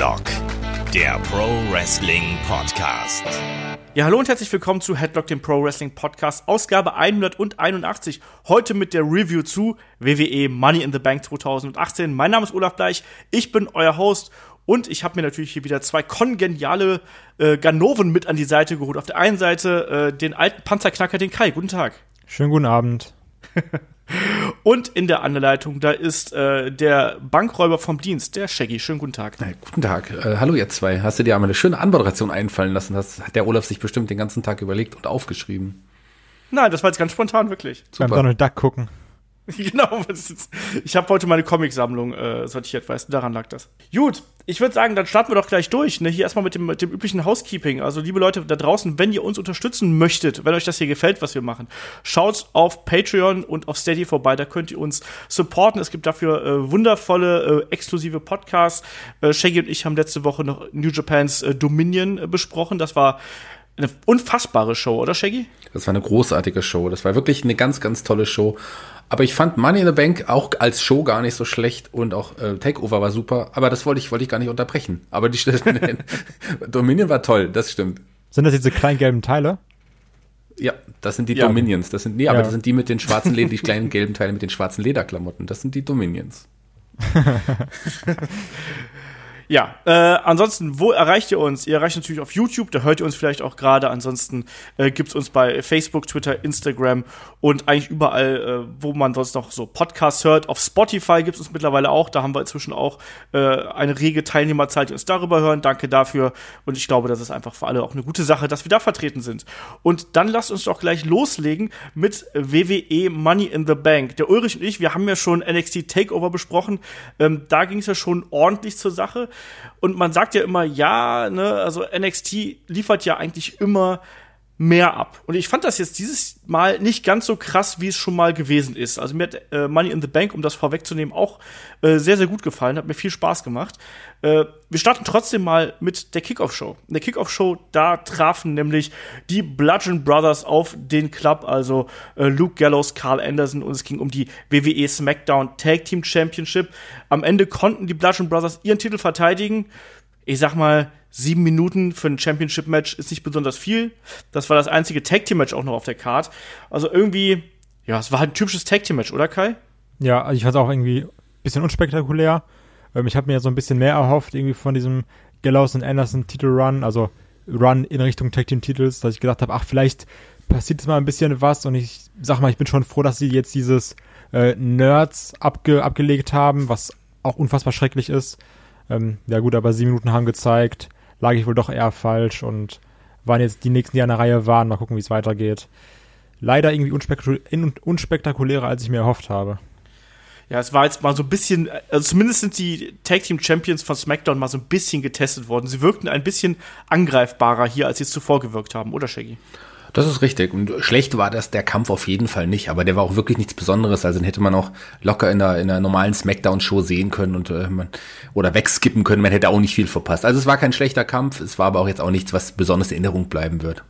Headlock, der Pro Wrestling Podcast. Ja, hallo und herzlich willkommen zu Headlock, dem Pro Wrestling Podcast, Ausgabe 181. Heute mit der Review zu WWE Money in the Bank 2018. Mein Name ist Olaf Bleich, ich bin euer Host und ich habe mir natürlich hier wieder zwei kongeniale äh, Ganoven mit an die Seite geholt. Auf der einen Seite äh, den alten Panzerknacker, den Kai. Guten Tag. Schönen guten Abend. Und in der Anleitung, da ist äh, der Bankräuber vom Dienst, der Shaggy. Schönen guten Tag. Hey, guten Tag. Äh, hallo ihr zwei. Hast du dir einmal eine schöne Anmoderation einfallen lassen? Das hat der Olaf sich bestimmt den ganzen Tag überlegt und aufgeschrieben. Nein, das war jetzt ganz spontan, wirklich. Super. Beim Donald Duck gucken. genau. Ich habe heute meine Comicsammlung äh, sortiert, weißt du, daran lag das. Gut, ich würde sagen, dann starten wir doch gleich durch. Ne? Hier erstmal mit dem, mit dem üblichen Housekeeping. Also, liebe Leute da draußen, wenn ihr uns unterstützen möchtet, wenn euch das hier gefällt, was wir machen, schaut auf Patreon und auf Steady vorbei. Da könnt ihr uns supporten. Es gibt dafür äh, wundervolle, äh, exklusive Podcasts. Äh, Shaggy und ich haben letzte Woche noch New Japans äh, Dominion äh, besprochen. Das war eine unfassbare Show, oder Shaggy? Das war eine großartige Show. Das war wirklich eine ganz, ganz tolle Show. Aber ich fand Money in the Bank auch als Show gar nicht so schlecht und auch äh, Takeover war super. Aber das wollte ich, wollte ich gar nicht unterbrechen. Aber die Dominion war toll, das stimmt. Sind das diese kleinen gelben Teile? Ja, das sind die ja. Dominions. Das sind, nee, aber ja. das sind die mit den schwarzen Leder, die kleinen gelben Teile mit den schwarzen Lederklamotten. Das sind die Dominions. Ja, äh, ansonsten, wo erreicht ihr uns? Ihr erreicht natürlich auf YouTube, da hört ihr uns vielleicht auch gerade. Ansonsten äh, gibt's uns bei Facebook, Twitter, Instagram und eigentlich überall, äh, wo man sonst noch so Podcasts hört. Auf Spotify gibt's uns mittlerweile auch. Da haben wir inzwischen auch äh, eine rege Teilnehmerzahl, die uns darüber hören. Danke dafür. Und ich glaube, das ist einfach für alle auch eine gute Sache, dass wir da vertreten sind. Und dann lasst uns doch gleich loslegen mit WWE Money in the Bank. Der Ulrich und ich, wir haben ja schon NXT Takeover besprochen. Ähm, da ging es ja schon ordentlich zur Sache. Und man sagt ja immer, ja, ne, also NXT liefert ja eigentlich immer mehr ab. Und ich fand das jetzt dieses Mal nicht ganz so krass, wie es schon mal gewesen ist. Also mir hat äh, Money in the Bank, um das vorwegzunehmen, auch äh, sehr, sehr gut gefallen, hat mir viel Spaß gemacht. Äh, wir starten trotzdem mal mit der Kickoff-Show. In der Kickoff-Show, da trafen nämlich die Bludgeon Brothers auf den Club, also äh, Luke Gallows, Carl Anderson und es ging um die WWE SmackDown Tag Team Championship. Am Ende konnten die Bludgeon Brothers ihren Titel verteidigen. Ich sag mal, sieben Minuten für ein Championship-Match ist nicht besonders viel. Das war das einzige Tag-Team-Match auch noch auf der Card. Also irgendwie, ja, es war halt ein typisches Tag-Team-Match, oder Kai? Ja, also ich fand es auch irgendwie ein bisschen unspektakulär. Ähm, ich habe mir ja so ein bisschen mehr erhofft, irgendwie von diesem Gallows und Anderson Titel-Run, also Run in Richtung Tag-Team-Titels, dass ich gedacht habe, ach, vielleicht passiert jetzt mal ein bisschen was und ich sag mal, ich bin schon froh, dass sie jetzt dieses äh, Nerds abge abgelegt haben, was auch unfassbar schrecklich ist. Ähm, ja gut, aber sieben Minuten haben gezeigt, lag ich wohl doch eher falsch und waren jetzt die nächsten, die an der Reihe waren. Mal gucken, wie es weitergeht. Leider irgendwie unspektakulär, unspektakulärer, als ich mir erhofft habe. Ja, es war jetzt mal so ein bisschen, also zumindest sind die Tag Team Champions von SmackDown mal so ein bisschen getestet worden. Sie wirkten ein bisschen angreifbarer hier, als sie es zuvor gewirkt haben, oder Shaggy? Das ist richtig. Und schlecht war das der Kampf auf jeden Fall nicht, aber der war auch wirklich nichts Besonderes. Also den hätte man auch locker in der, in einer normalen Smackdown-Show sehen können und äh, man, oder wegskippen können. Man hätte auch nicht viel verpasst. Also es war kein schlechter Kampf, es war aber auch jetzt auch nichts, was besonders in Erinnerung bleiben wird.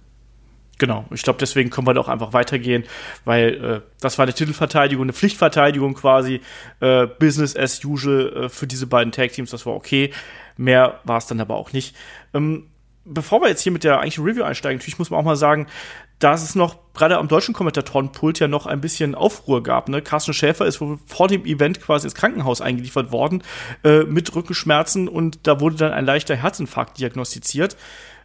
Genau, ich glaube, deswegen können wir doch einfach weitergehen, weil äh, das war eine Titelverteidigung, eine Pflichtverteidigung quasi, äh, Business as usual äh, für diese beiden Tag-Teams, das war okay. Mehr war es dann aber auch nicht. Ähm, bevor wir jetzt hier mit der eigentlichen Review einsteigen, natürlich muss man auch mal sagen, dass es noch gerade am deutschen Kommentatorenpult ja noch ein bisschen Aufruhr gab. Ne? Carsten Schäfer ist vor dem Event quasi ins Krankenhaus eingeliefert worden äh, mit Rückenschmerzen und da wurde dann ein leichter Herzinfarkt diagnostiziert.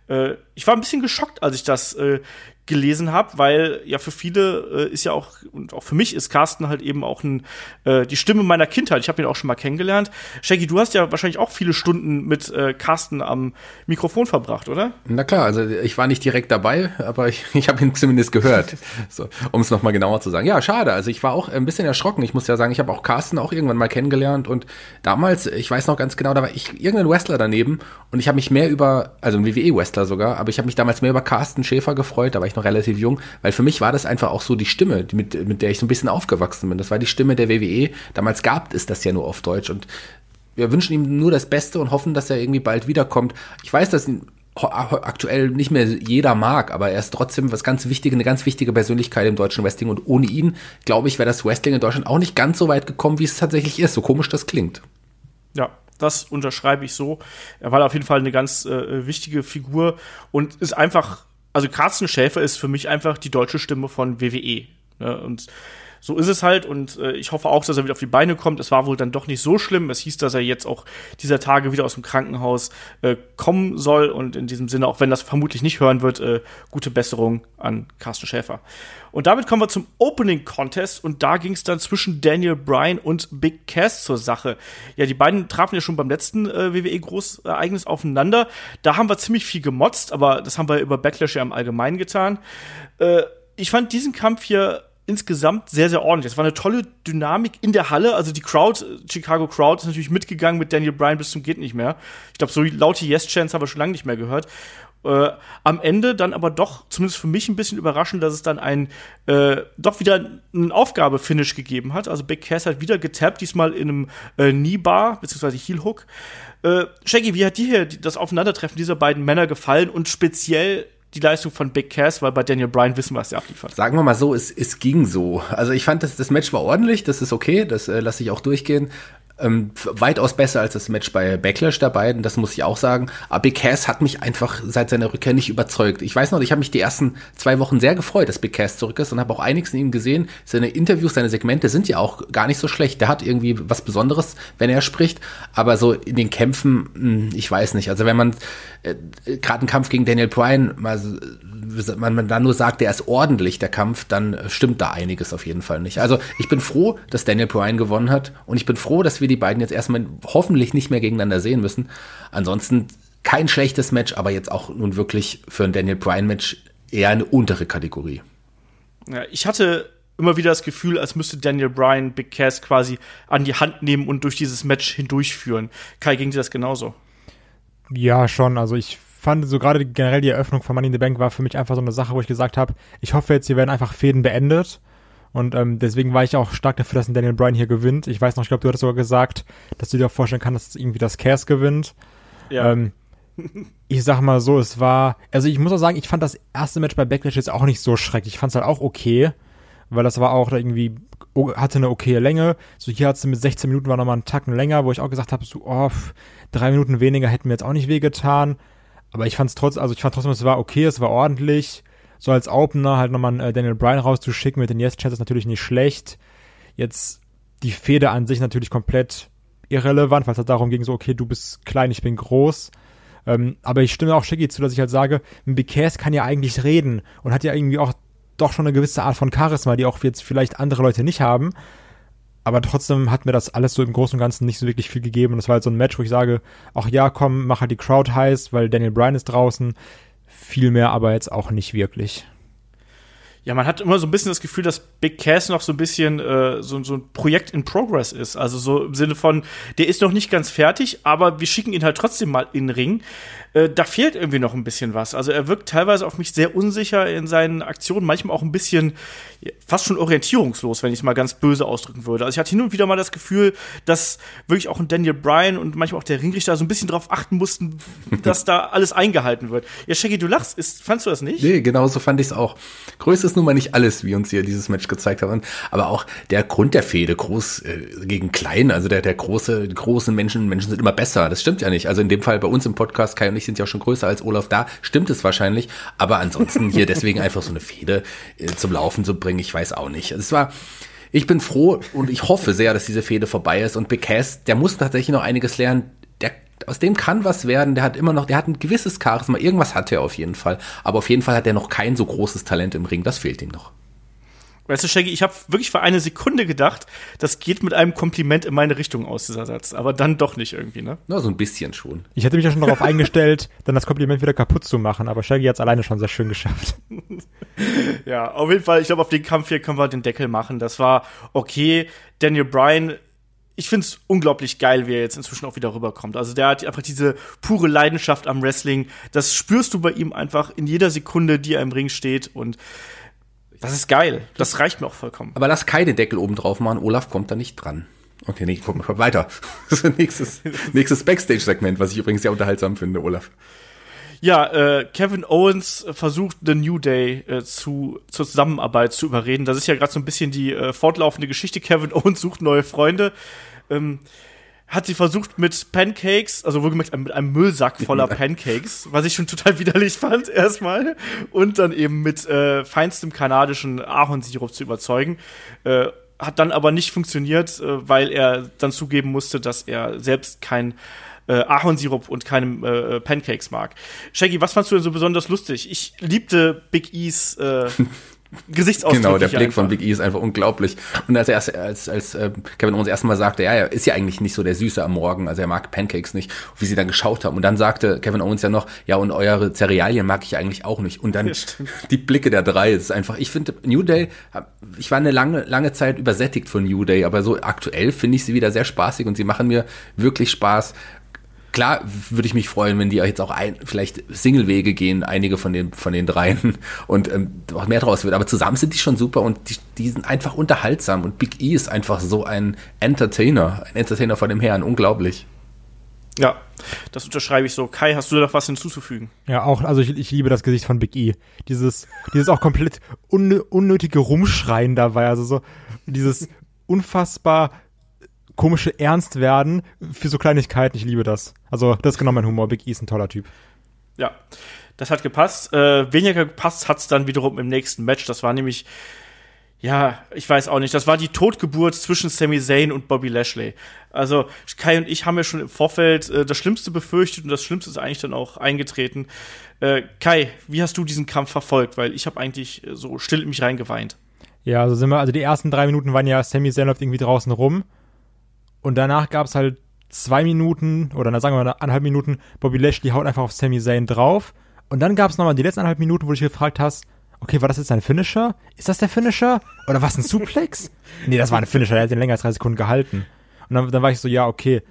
Äh, ich war ein bisschen geschockt, als ich das äh, gelesen habe, weil ja für viele äh, ist ja auch und auch für mich ist Carsten halt eben auch ein, äh, die Stimme meiner Kindheit. Ich habe ihn auch schon mal kennengelernt. Shaggy, du hast ja wahrscheinlich auch viele Stunden mit äh, Carsten am Mikrofon verbracht, oder? Na klar, also ich war nicht direkt dabei, aber ich, ich habe ihn zumindest gehört, so, um es nochmal genauer zu sagen. Ja, schade. Also ich war auch ein bisschen erschrocken. Ich muss ja sagen, ich habe auch Carsten auch irgendwann mal kennengelernt und damals, ich weiß noch ganz genau, da war ich irgendein Wrestler daneben und ich habe mich mehr über, also ein WWE-Wrestler sogar, aber ich habe mich damals mehr über Carsten Schäfer gefreut. Da war ich noch relativ jung, weil für mich war das einfach auch so die Stimme, mit, mit der ich so ein bisschen aufgewachsen bin. Das war die Stimme der WWE. Damals gab es das ja nur auf Deutsch und wir wünschen ihm nur das Beste und hoffen, dass er irgendwie bald wiederkommt. Ich weiß, dass ihn aktuell nicht mehr jeder mag, aber er ist trotzdem was ganz wichtige, eine ganz wichtige Persönlichkeit im deutschen Wrestling und ohne ihn, glaube ich, wäre das Wrestling in Deutschland auch nicht ganz so weit gekommen, wie es tatsächlich ist, so komisch das klingt. Ja, Das unterschreibe ich so. Er war auf jeden Fall eine ganz äh, wichtige Figur und ist einfach, also Carsten Schäfer ist für mich einfach die deutsche Stimme von WWE. Ne? Und so ist es halt und äh, ich hoffe auch, dass er wieder auf die Beine kommt. Es war wohl dann doch nicht so schlimm. Es hieß, dass er jetzt auch dieser Tage wieder aus dem Krankenhaus äh, kommen soll und in diesem Sinne, auch wenn das vermutlich nicht hören wird, äh, gute Besserung an Carsten Schäfer. Und damit kommen wir zum Opening Contest und da ging es dann zwischen Daniel Bryan und Big Cass zur Sache. Ja, die beiden trafen ja schon beim letzten äh, WWE Großereignis aufeinander. Da haben wir ziemlich viel gemotzt, aber das haben wir über Backlash ja im Allgemeinen getan. Äh, ich fand diesen Kampf hier insgesamt sehr, sehr ordentlich. Es war eine tolle Dynamik in der Halle. Also die Crowd, Chicago Crowd, ist natürlich mitgegangen mit Daniel Bryan bis zum geht nicht mehr. Ich glaube, so laute Yes-Chants haben wir schon lange nicht mehr gehört. Äh, am Ende dann aber doch, zumindest für mich ein bisschen überraschend, dass es dann ein äh, doch wieder ein Aufgabe-Finish gegeben hat. Also Big Cass hat wieder getappt, diesmal in einem äh, Knee-Bar, beziehungsweise Heel-Hook. Äh, Shaggy, wie hat dir hier das Aufeinandertreffen dieser beiden Männer gefallen und speziell die Leistung von Big Cass, weil bei Daniel Bryan wissen wir, was er abliefert. Sagen wir mal so, es, es ging so. Also ich fand, das, das Match war ordentlich, das ist okay, das äh, lasse ich auch durchgehen. Ähm, weitaus besser als das Match bei Backlash der beiden, das muss ich auch sagen. Aber Big Cass hat mich einfach seit seiner Rückkehr nicht überzeugt. Ich weiß noch, ich habe mich die ersten zwei Wochen sehr gefreut, dass Big Cass zurück ist und habe auch einiges in ihm gesehen. Seine Interviews, seine Segmente sind ja auch gar nicht so schlecht. Der hat irgendwie was Besonderes, wenn er spricht. Aber so in den Kämpfen, hm, ich weiß nicht. Also wenn man äh, gerade einen Kampf gegen Daniel Bryan mal man, man da nur sagt, der ist ordentlich, der Kampf, dann stimmt da einiges auf jeden Fall nicht. Also ich bin froh, dass Daniel Bryan gewonnen hat und ich bin froh, dass wir die beiden jetzt erstmal hoffentlich nicht mehr gegeneinander sehen müssen. Ansonsten kein schlechtes Match, aber jetzt auch nun wirklich für ein Daniel Bryan Match eher eine untere Kategorie. Ja, ich hatte immer wieder das Gefühl, als müsste Daniel Bryan Big Cass quasi an die Hand nehmen und durch dieses Match hindurchführen. Kai, ging dir das genauso? Ja, schon. Also ich fand so gerade generell die Eröffnung von Money in the Bank war für mich einfach so eine Sache, wo ich gesagt habe, ich hoffe jetzt, hier werden einfach Fäden beendet. Und ähm, deswegen war ich auch stark dafür, dass ein Daniel Bryan hier gewinnt. Ich weiß noch, ich glaube, du hattest sogar gesagt, dass du dir auch vorstellen kannst, dass irgendwie das Cass gewinnt. Ja. Ähm, ich sag mal so, es war, also ich muss auch sagen, ich fand das erste Match bei Backlash jetzt auch nicht so schrecklich. Ich fand es halt auch okay, weil das war auch irgendwie, hatte eine okaye Länge. So hier hat es mit 16 Minuten war nochmal einen Tacken länger, wo ich auch gesagt habe, so, oh, drei Minuten weniger hätten mir jetzt auch nicht wehgetan. Aber ich fand es trotzdem, also ich fand trotzdem, es war okay, es war ordentlich. So als Opener halt nochmal äh, Daniel Bryan rauszuschicken mit den Yes Chances natürlich nicht schlecht. Jetzt die Feder an sich natürlich komplett irrelevant, weil es halt darum ging, so, okay, du bist klein, ich bin groß. Ähm, aber ich stimme auch Shaggy zu, dass ich halt sage, ein Bikers kann ja eigentlich reden und hat ja irgendwie auch doch schon eine gewisse Art von Charisma, die auch jetzt vielleicht andere Leute nicht haben aber trotzdem hat mir das alles so im Großen und Ganzen nicht so wirklich viel gegeben. Und es war halt so ein Match, wo ich sage, ach ja, komm, mach halt die Crowd heiß, weil Daniel Bryan ist draußen. Viel mehr aber jetzt auch nicht wirklich. Ja, man hat immer so ein bisschen das Gefühl, dass Big Cass noch so ein bisschen äh, so, so ein Projekt in Progress ist. Also so im Sinne von, der ist noch nicht ganz fertig, aber wir schicken ihn halt trotzdem mal in den Ring. Äh, da fehlt irgendwie noch ein bisschen was. Also er wirkt teilweise auf mich sehr unsicher in seinen Aktionen, manchmal auch ein bisschen fast schon orientierungslos, wenn ich es mal ganz böse ausdrücken würde. Also ich hatte hin und wieder mal das Gefühl, dass wirklich auch ein Daniel Bryan und manchmal auch der Ringrichter so ein bisschen darauf achten mussten, dass da alles eingehalten wird. Ja, Shaggy, du lachst. Ist, fandst du das nicht? Nee, genau so fand ich es auch. Größe ist nun mal nicht alles, wie uns hier dieses Match gezeigt haben. Aber auch der Grund der Fehde, groß äh, gegen klein, also der, der große, großen Menschen, Menschen sind immer besser. Das stimmt ja nicht. Also in dem Fall bei uns im Podcast, Kai und ich sind ja schon größer als Olaf da, stimmt es wahrscheinlich. Aber ansonsten hier deswegen einfach so eine Fehde äh, zum Laufen zu bringen, ich weiß auch nicht. Es war, ich bin froh und ich hoffe sehr, dass diese Fehde vorbei ist. Und Becas, der muss tatsächlich noch einiges lernen. Aus dem kann was werden. Der hat immer noch, der hat ein gewisses Charisma. Irgendwas hat er auf jeden Fall. Aber auf jeden Fall hat er noch kein so großes Talent im Ring. Das fehlt ihm noch. Weißt du, Shaggy, ich habe wirklich für eine Sekunde gedacht, das geht mit einem Kompliment in meine Richtung aus, dieser Satz. Aber dann doch nicht irgendwie, ne? Na, so ein bisschen schon. Ich hätte mich ja schon darauf eingestellt, dann das Kompliment wieder kaputt zu machen, aber Shaggy hat es alleine schon sehr schön geschafft. ja, auf jeden Fall, ich glaube, auf den Kampf hier können wir den Deckel machen. Das war okay. Daniel Bryan ich finde es unglaublich geil, wie er jetzt inzwischen auch wieder rüberkommt. Also der hat einfach diese pure Leidenschaft am Wrestling. Das spürst du bei ihm einfach in jeder Sekunde, die er im Ring steht. Und das ist geil. Das reicht mir auch vollkommen. Aber lass keine Deckel oben drauf machen. Olaf kommt da nicht dran. Okay, nee, guck mal weiter. nächstes, nächstes Backstage-Segment, was ich übrigens sehr unterhaltsam finde, Olaf. Ja, äh, Kevin Owens versucht The New Day äh, zu, zur Zusammenarbeit zu überreden. Das ist ja gerade so ein bisschen die äh, fortlaufende Geschichte. Kevin Owens sucht neue Freunde. Ähm, hat sie versucht mit Pancakes, also wohlgemerkt mit einem Müllsack voller Pancakes, was ich schon total widerlich fand erstmal, und dann eben mit äh, feinstem kanadischen Ahornsirup zu überzeugen. Äh, hat dann aber nicht funktioniert, äh, weil er dann zugeben musste, dass er selbst kein äh, Ahornsirup und keinem äh, Pancakes mag. Shaggy, was fandst du denn so besonders lustig? Ich liebte Big E's äh, Gesichtsausdruck. Genau, der Blick einfach. von Big E ist einfach unglaublich. Und als er erst, als, als äh, Kevin Owens erstmal sagte, ja, er ist ja eigentlich nicht so der Süße am Morgen, also er mag Pancakes nicht, wie sie dann geschaut haben. Und dann sagte Kevin Owens ja noch, ja, und eure Cerealien mag ich eigentlich auch nicht. Und dann ja, die Blicke der drei, ist einfach, ich finde, New Day, ich war eine lange, lange Zeit übersättigt von New Day, aber so aktuell finde ich sie wieder sehr spaßig und sie machen mir wirklich Spaß klar würde ich mich freuen, wenn die jetzt auch ein, vielleicht Singlewege gehen, einige von den, von den dreien und ähm, auch mehr draus wird. Aber zusammen sind die schon super und die, die sind einfach unterhaltsam und Big E ist einfach so ein Entertainer, ein Entertainer von dem Herrn, unglaublich. Ja, das unterschreibe ich so. Kai, hast du da noch was hinzuzufügen? Ja, auch, also ich, ich liebe das Gesicht von Big E. Dieses, dieses auch komplett un, unnötige Rumschreien dabei, also so dieses unfassbar komische Ernst werden für so Kleinigkeiten. Ich liebe das. Also, das ist genau mein Humor. Big E ist ein toller Typ. Ja, das hat gepasst. Äh, weniger gepasst hat es dann wiederum im nächsten Match. Das war nämlich, ja, ich weiß auch nicht, das war die Totgeburt zwischen Sami Zayn und Bobby Lashley. Also, Kai und ich haben ja schon im Vorfeld äh, das Schlimmste befürchtet und das Schlimmste ist eigentlich dann auch eingetreten. Äh, Kai, wie hast du diesen Kampf verfolgt? Weil ich habe eigentlich so still in mich reingeweint. Ja, also sind wir, also die ersten drei Minuten waren ja Sami Zayn läuft irgendwie draußen rum und danach gab es halt zwei Minuten oder na, sagen wir mal eineinhalb Minuten, Bobby Lashley haut einfach auf Sami Zayn drauf. Und dann gab es nochmal die letzten eineinhalb Minuten, wo du dich gefragt hast, okay, war das jetzt ein Finisher? Ist das der Finisher? Oder was ein Suplex? nee, das war ein Finisher, der hat den länger als drei Sekunden gehalten. Und dann, dann war ich so, ja, okay,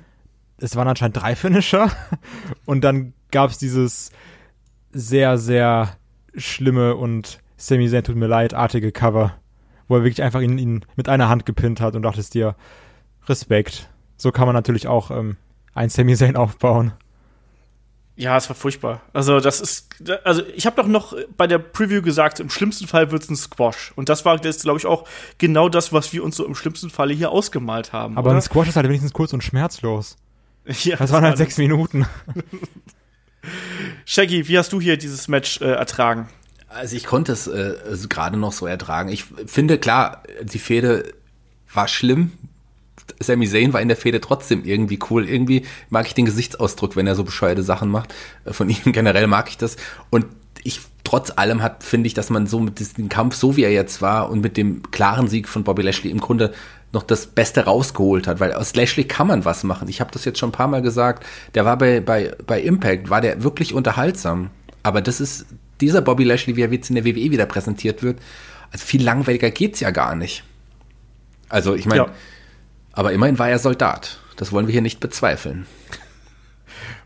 es waren anscheinend drei Finisher. Und dann gab es dieses sehr, sehr schlimme und Sami Zayn tut mir leid artige Cover, wo er wirklich einfach ihn, ihn mit einer Hand gepinnt hat und dachtest dir, Respekt. So kann man natürlich auch ähm, ein Sami Zayn aufbauen. Ja, es war furchtbar. Also das ist, also ich habe doch noch bei der Preview gesagt, im schlimmsten Fall wird es ein Squash. Und das war jetzt, glaube ich, auch genau das, was wir uns so im schlimmsten Falle hier ausgemalt haben. Aber oder? ein Squash ist halt wenigstens kurz und schmerzlos. Ja, das waren halt sechs Minuten. Shaggy, wie hast du hier dieses Match äh, ertragen? Also ich konnte es äh, gerade noch so ertragen. Ich finde, klar, die Fehde war schlimm, Sami Zayn war in der Fehde trotzdem irgendwie cool. Irgendwie mag ich den Gesichtsausdruck, wenn er so bescheuerte Sachen macht. Äh, von ihm generell mag ich das. Und ich trotz allem hat, finde ich, dass man so mit diesem Kampf, so wie er jetzt war und mit dem klaren Sieg von Bobby Lashley im Grunde noch das Beste rausgeholt hat, weil aus Lashley kann man was machen. Ich habe das jetzt schon ein paar Mal gesagt. Der war bei, bei, bei Impact, war der wirklich unterhaltsam. Aber das ist dieser Bobby Lashley, wie er jetzt in der WWE wieder präsentiert wird, also viel langweiliger geht's ja gar nicht. Also ich meine, ja. Aber immerhin war er Soldat. Das wollen wir hier nicht bezweifeln.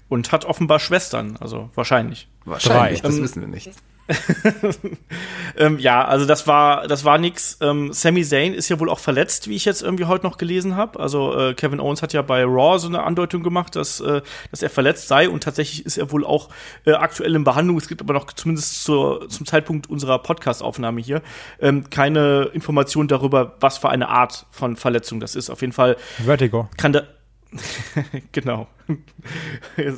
Und hat offenbar Schwestern, also wahrscheinlich. Wahrscheinlich, Drei. das ähm, wissen wir nicht. ähm, ja, also das war das war nix. Ähm, Sami Zayn ist ja wohl auch verletzt, wie ich jetzt irgendwie heute noch gelesen habe. Also äh, Kevin Owens hat ja bei Raw so eine Andeutung gemacht, dass äh, dass er verletzt sei und tatsächlich ist er wohl auch äh, aktuell in Behandlung. Es gibt aber noch zumindest zur, zum Zeitpunkt unserer Podcast-Aufnahme hier ähm, keine Information darüber, was für eine Art von Verletzung das ist. Auf jeden Fall Vertigo. Kann da genau.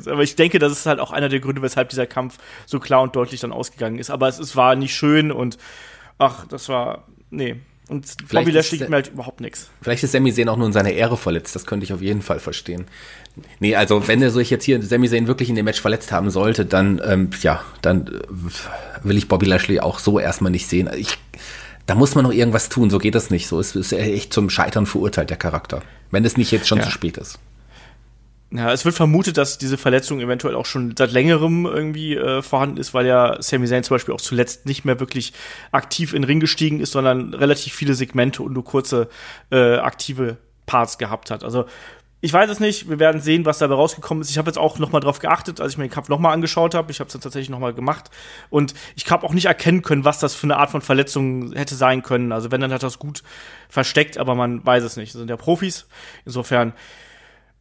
Aber ich denke, das ist halt auch einer der Gründe, weshalb dieser Kampf so klar und deutlich dann ausgegangen ist. Aber es, es war nicht schön und ach, das war. Nee. Und vielleicht Bobby Lashley gibt mir halt überhaupt nichts. Vielleicht ist Sami Zayn auch nur in seine Ehre verletzt. Das könnte ich auf jeden Fall verstehen. Nee, also wenn er sich jetzt hier Sami Zayn wirklich in dem Match verletzt haben sollte, dann, ähm, ja, dann äh, will ich Bobby Lashley auch so erstmal nicht sehen. Ich, da muss man noch irgendwas tun, so geht das nicht. So ist, ist er echt zum Scheitern verurteilt, der Charakter. Wenn es nicht jetzt schon ja. zu spät ist. Ja, es wird vermutet, dass diese Verletzung eventuell auch schon seit längerem irgendwie äh, vorhanden ist, weil ja Sami Zayn zum Beispiel auch zuletzt nicht mehr wirklich aktiv in den Ring gestiegen ist, sondern relativ viele Segmente und nur kurze äh, aktive Parts gehabt hat. Also ich weiß es nicht. Wir werden sehen, was dabei rausgekommen ist. Ich habe jetzt auch noch mal drauf geachtet, als ich mir den Kampf noch mal angeschaut habe. Ich habe es dann tatsächlich noch mal gemacht und ich habe auch nicht erkennen können, was das für eine Art von Verletzung hätte sein können. Also wenn dann hat das gut versteckt, aber man weiß es nicht. Das sind ja Profis. Insofern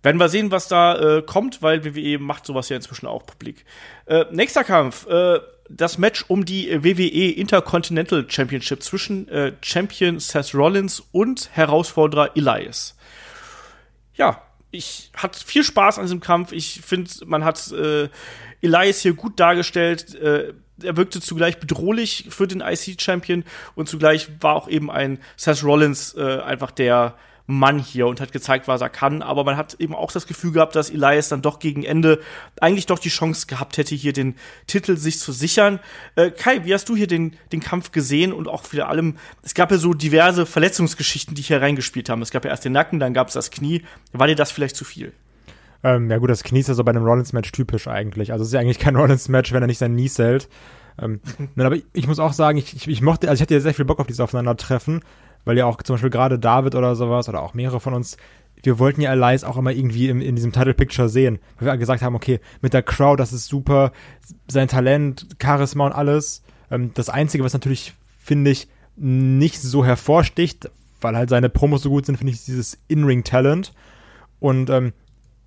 werden wir sehen, was da äh, kommt, weil WWE macht sowas ja inzwischen auch publik. Äh, nächster Kampf, äh, das Match um die WWE Intercontinental Championship zwischen äh, Champion Seth Rollins und Herausforderer Elias. Ja, ich hatte viel Spaß an diesem Kampf. Ich finde, man hat äh, Elias hier gut dargestellt. Äh, er wirkte zugleich bedrohlich für den IC-Champion und zugleich war auch eben ein Seth Rollins äh, einfach der Mann hier und hat gezeigt, was er kann. Aber man hat eben auch das Gefühl gehabt, dass Elias dann doch gegen Ende eigentlich doch die Chance gehabt hätte, hier den Titel sich zu sichern. Äh, Kai, wie hast du hier den, den Kampf gesehen und auch vor allem, es gab ja so diverse Verletzungsgeschichten, die hier reingespielt haben. Es gab ja erst den Nacken, dann gab es das Knie. War dir das vielleicht zu viel? Ähm, ja gut, das Knie ist ja so bei einem Rollins-Match typisch eigentlich. Also es ist ja eigentlich kein Rollins-Match, wenn er nicht sein Knie hält. Ähm, aber ich, ich, muss auch sagen, ich, ich, ich mochte, also ich hatte ja sehr viel Bock auf dieses Aufeinandertreffen weil ja auch zum Beispiel gerade David oder sowas oder auch mehrere von uns, wir wollten ja Elias auch immer irgendwie im, in diesem Title Picture sehen, weil wir gesagt haben, okay, mit der Crowd, das ist super, sein Talent, Charisma und alles. Ähm, das Einzige, was natürlich, finde ich, nicht so hervorsticht, weil halt seine Promos so gut sind, finde ich, dieses In-Ring-Talent. Und ähm,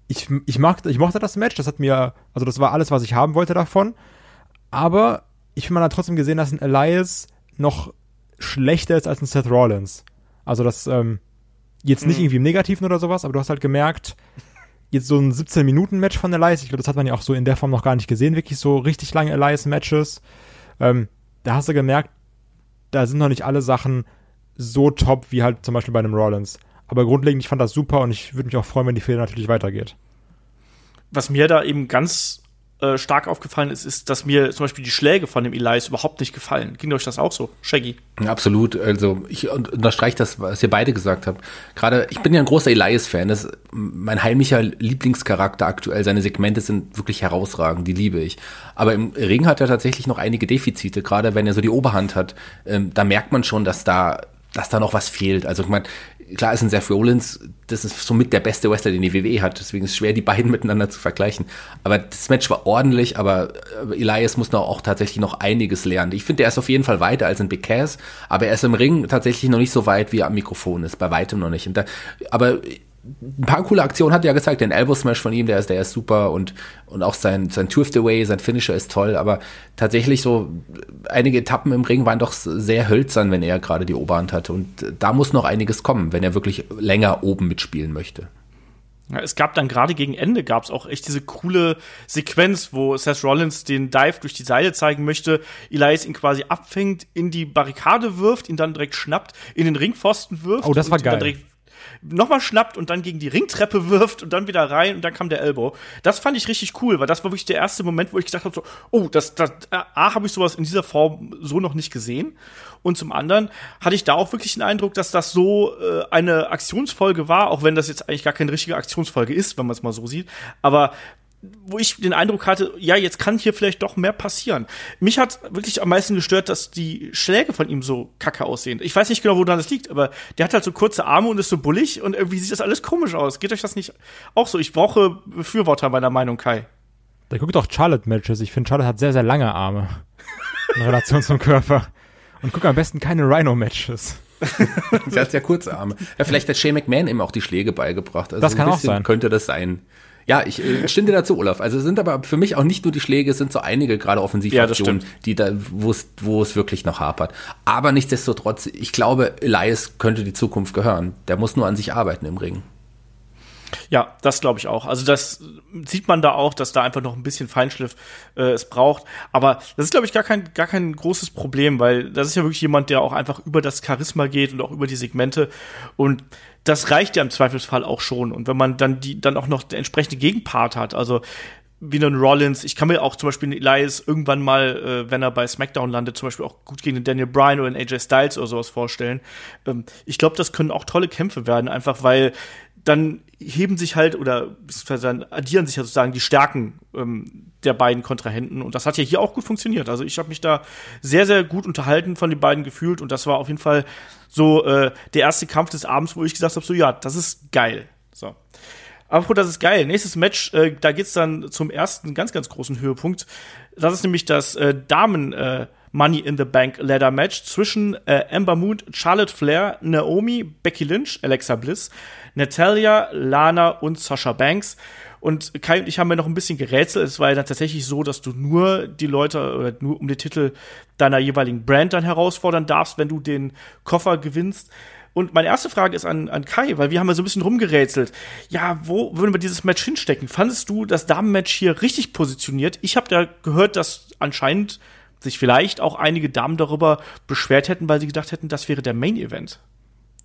ich, ich, mag, ich mochte das Match, das hat mir, also das war alles, was ich haben wollte davon. Aber ich finde, man hat trotzdem gesehen, dass ein Elias noch schlechter ist als ein Seth Rollins. Also das, ähm, jetzt nicht mhm. irgendwie im Negativen oder sowas, aber du hast halt gemerkt, jetzt so ein 17-Minuten-Match von Elias, ich glaube, das hat man ja auch so in der Form noch gar nicht gesehen, wirklich so richtig lange Elias-Matches. Ähm, da hast du gemerkt, da sind noch nicht alle Sachen so top wie halt zum Beispiel bei einem Rollins. Aber grundlegend, ich fand das super und ich würde mich auch freuen, wenn die Fehler natürlich weitergeht. Was mir da eben ganz äh, stark aufgefallen ist, ist, dass mir zum Beispiel die Schläge von dem Elias überhaupt nicht gefallen. Ging euch das auch so, Shaggy? Absolut. Also ich unterstreiche das, was ihr beide gesagt habt. Gerade, ich bin ja ein großer Elias-Fan. Das ist mein heimlicher Lieblingscharakter aktuell. Seine Segmente sind wirklich herausragend. Die liebe ich. Aber im Ring hat er tatsächlich noch einige Defizite. Gerade wenn er so die Oberhand hat, ähm, da merkt man schon, dass da dass da noch was fehlt. Also ich meine, klar ist ein Seth Rollins, das ist somit der beste Wrestler, den die WWE hat, deswegen ist es schwer, die beiden miteinander zu vergleichen. Aber das Match war ordentlich, aber äh, Elias muss noch auch tatsächlich noch einiges lernen. Ich finde, er ist auf jeden Fall weiter als ein Big Cass, aber er ist im Ring tatsächlich noch nicht so weit, wie er am Mikrofon ist, bei weitem noch nicht. Da, aber ein paar coole Aktionen hat er ja gezeigt. Den Elbow Smash von ihm, der ist, der ist super und, und auch sein, sein Twist Away, sein Finisher ist toll, aber tatsächlich so einige Etappen im Ring waren doch sehr hölzern, wenn er gerade die Oberhand hatte und da muss noch einiges kommen, wenn er wirklich länger oben mitspielen möchte. Ja, es gab dann gerade gegen Ende gab es auch echt diese coole Sequenz, wo Seth Rollins den Dive durch die Seile zeigen möchte, Elias ihn quasi abfängt, in die Barrikade wirft, ihn dann direkt schnappt, in den Ringpfosten wirft. Oh, das war geil nochmal schnappt und dann gegen die Ringtreppe wirft und dann wieder rein und dann kam der Elbow. Das fand ich richtig cool, weil das war wirklich der erste Moment, wo ich gesagt habe, so, oh, das, das A, habe ich sowas in dieser Form so noch nicht gesehen. Und zum anderen hatte ich da auch wirklich den Eindruck, dass das so äh, eine Aktionsfolge war, auch wenn das jetzt eigentlich gar keine richtige Aktionsfolge ist, wenn man es mal so sieht. Aber wo ich den Eindruck hatte, ja, jetzt kann hier vielleicht doch mehr passieren. Mich hat wirklich am meisten gestört, dass die Schläge von ihm so kacke aussehen. Ich weiß nicht genau, woran das liegt, aber der hat halt so kurze Arme und ist so bullig und irgendwie sieht das alles komisch aus. Geht euch das nicht auch so? Ich brauche Befürworter meiner Meinung, Kai. Da guckt auch Charlotte-Matches. Ich finde, Charlotte hat sehr, sehr lange Arme. In Relation zum Körper. Und guck am besten keine Rhino-Matches. Sie hat sehr kurze Arme. Ja, vielleicht hat Shane McMahon ihm auch die Schläge beigebracht. Also das kann auch sein. Könnte das sein. Ja, ich äh, stimme dir dazu, Olaf. Also es sind aber für mich auch nicht nur die Schläge, es sind so einige gerade Offensivaktionen, ja, die da, wo es, wo es wirklich noch hapert. Aber nichtsdestotrotz, ich glaube, Elias könnte die Zukunft gehören. Der muss nur an sich arbeiten im Ring. Ja, das glaube ich auch. Also das sieht man da auch, dass da einfach noch ein bisschen Feinschliff äh, es braucht. Aber das ist, glaube ich, gar kein, gar kein großes Problem, weil das ist ja wirklich jemand, der auch einfach über das Charisma geht und auch über die Segmente. Und das reicht ja im Zweifelsfall auch schon. Und wenn man dann die dann auch noch der entsprechende Gegenpart hat, also wie ein Rollins, ich kann mir auch zum Beispiel einen Elias irgendwann mal, äh, wenn er bei SmackDown landet, zum Beispiel auch gut gegen den Daniel Bryan oder den AJ Styles oder sowas vorstellen. Ähm, ich glaube, das können auch tolle Kämpfe werden, einfach weil dann heben sich halt oder dann addieren sich ja sozusagen die Stärken ähm, der beiden Kontrahenten und das hat ja hier auch gut funktioniert. Also ich habe mich da sehr sehr gut unterhalten von den beiden gefühlt und das war auf jeden Fall so äh, der erste Kampf des Abends, wo ich gesagt habe, so ja, das ist geil. So. Aber das ist geil. Nächstes Match, äh, da geht's dann zum ersten ganz, ganz großen Höhepunkt. Das ist nämlich das äh, Damen äh, Money in the Bank Ladder Match zwischen äh, Amber Moon, Charlotte Flair, Naomi, Becky Lynch, Alexa Bliss, Natalia, Lana und Sasha Banks. Und Kai und ich haben mir noch ein bisschen gerätselt. Es war ja dann tatsächlich so, dass du nur die Leute oder nur um den Titel deiner jeweiligen Brand dann herausfordern darfst, wenn du den Koffer gewinnst. Und meine erste Frage ist an, an Kai, weil wir haben ja so ein bisschen rumgerätselt. Ja, wo würden wir dieses Match hinstecken? Fandest du das Damenmatch hier richtig positioniert? Ich habe da gehört, dass anscheinend sich vielleicht auch einige Damen darüber beschwert hätten, weil sie gedacht hätten, das wäre der Main Event.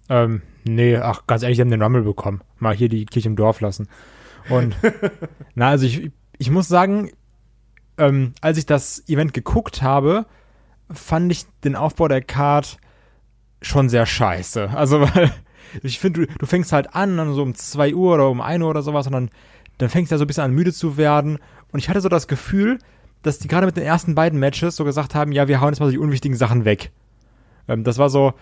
Ähm, nee, ach, ganz ehrlich, die haben den Rumble bekommen. Mal hier die Kirche im Dorf lassen. Und, na, also ich, ich muss sagen, ähm, als ich das Event geguckt habe, fand ich den Aufbau der Card schon sehr scheiße. Also, weil ich finde, du, du fängst halt an, dann so um 2 Uhr oder um 1 Uhr oder sowas und dann, dann fängst du ja so ein bisschen an müde zu werden. Und ich hatte so das Gefühl, dass die gerade mit den ersten beiden Matches so gesagt haben, ja, wir hauen jetzt mal so die unwichtigen Sachen weg. Ähm, das war so,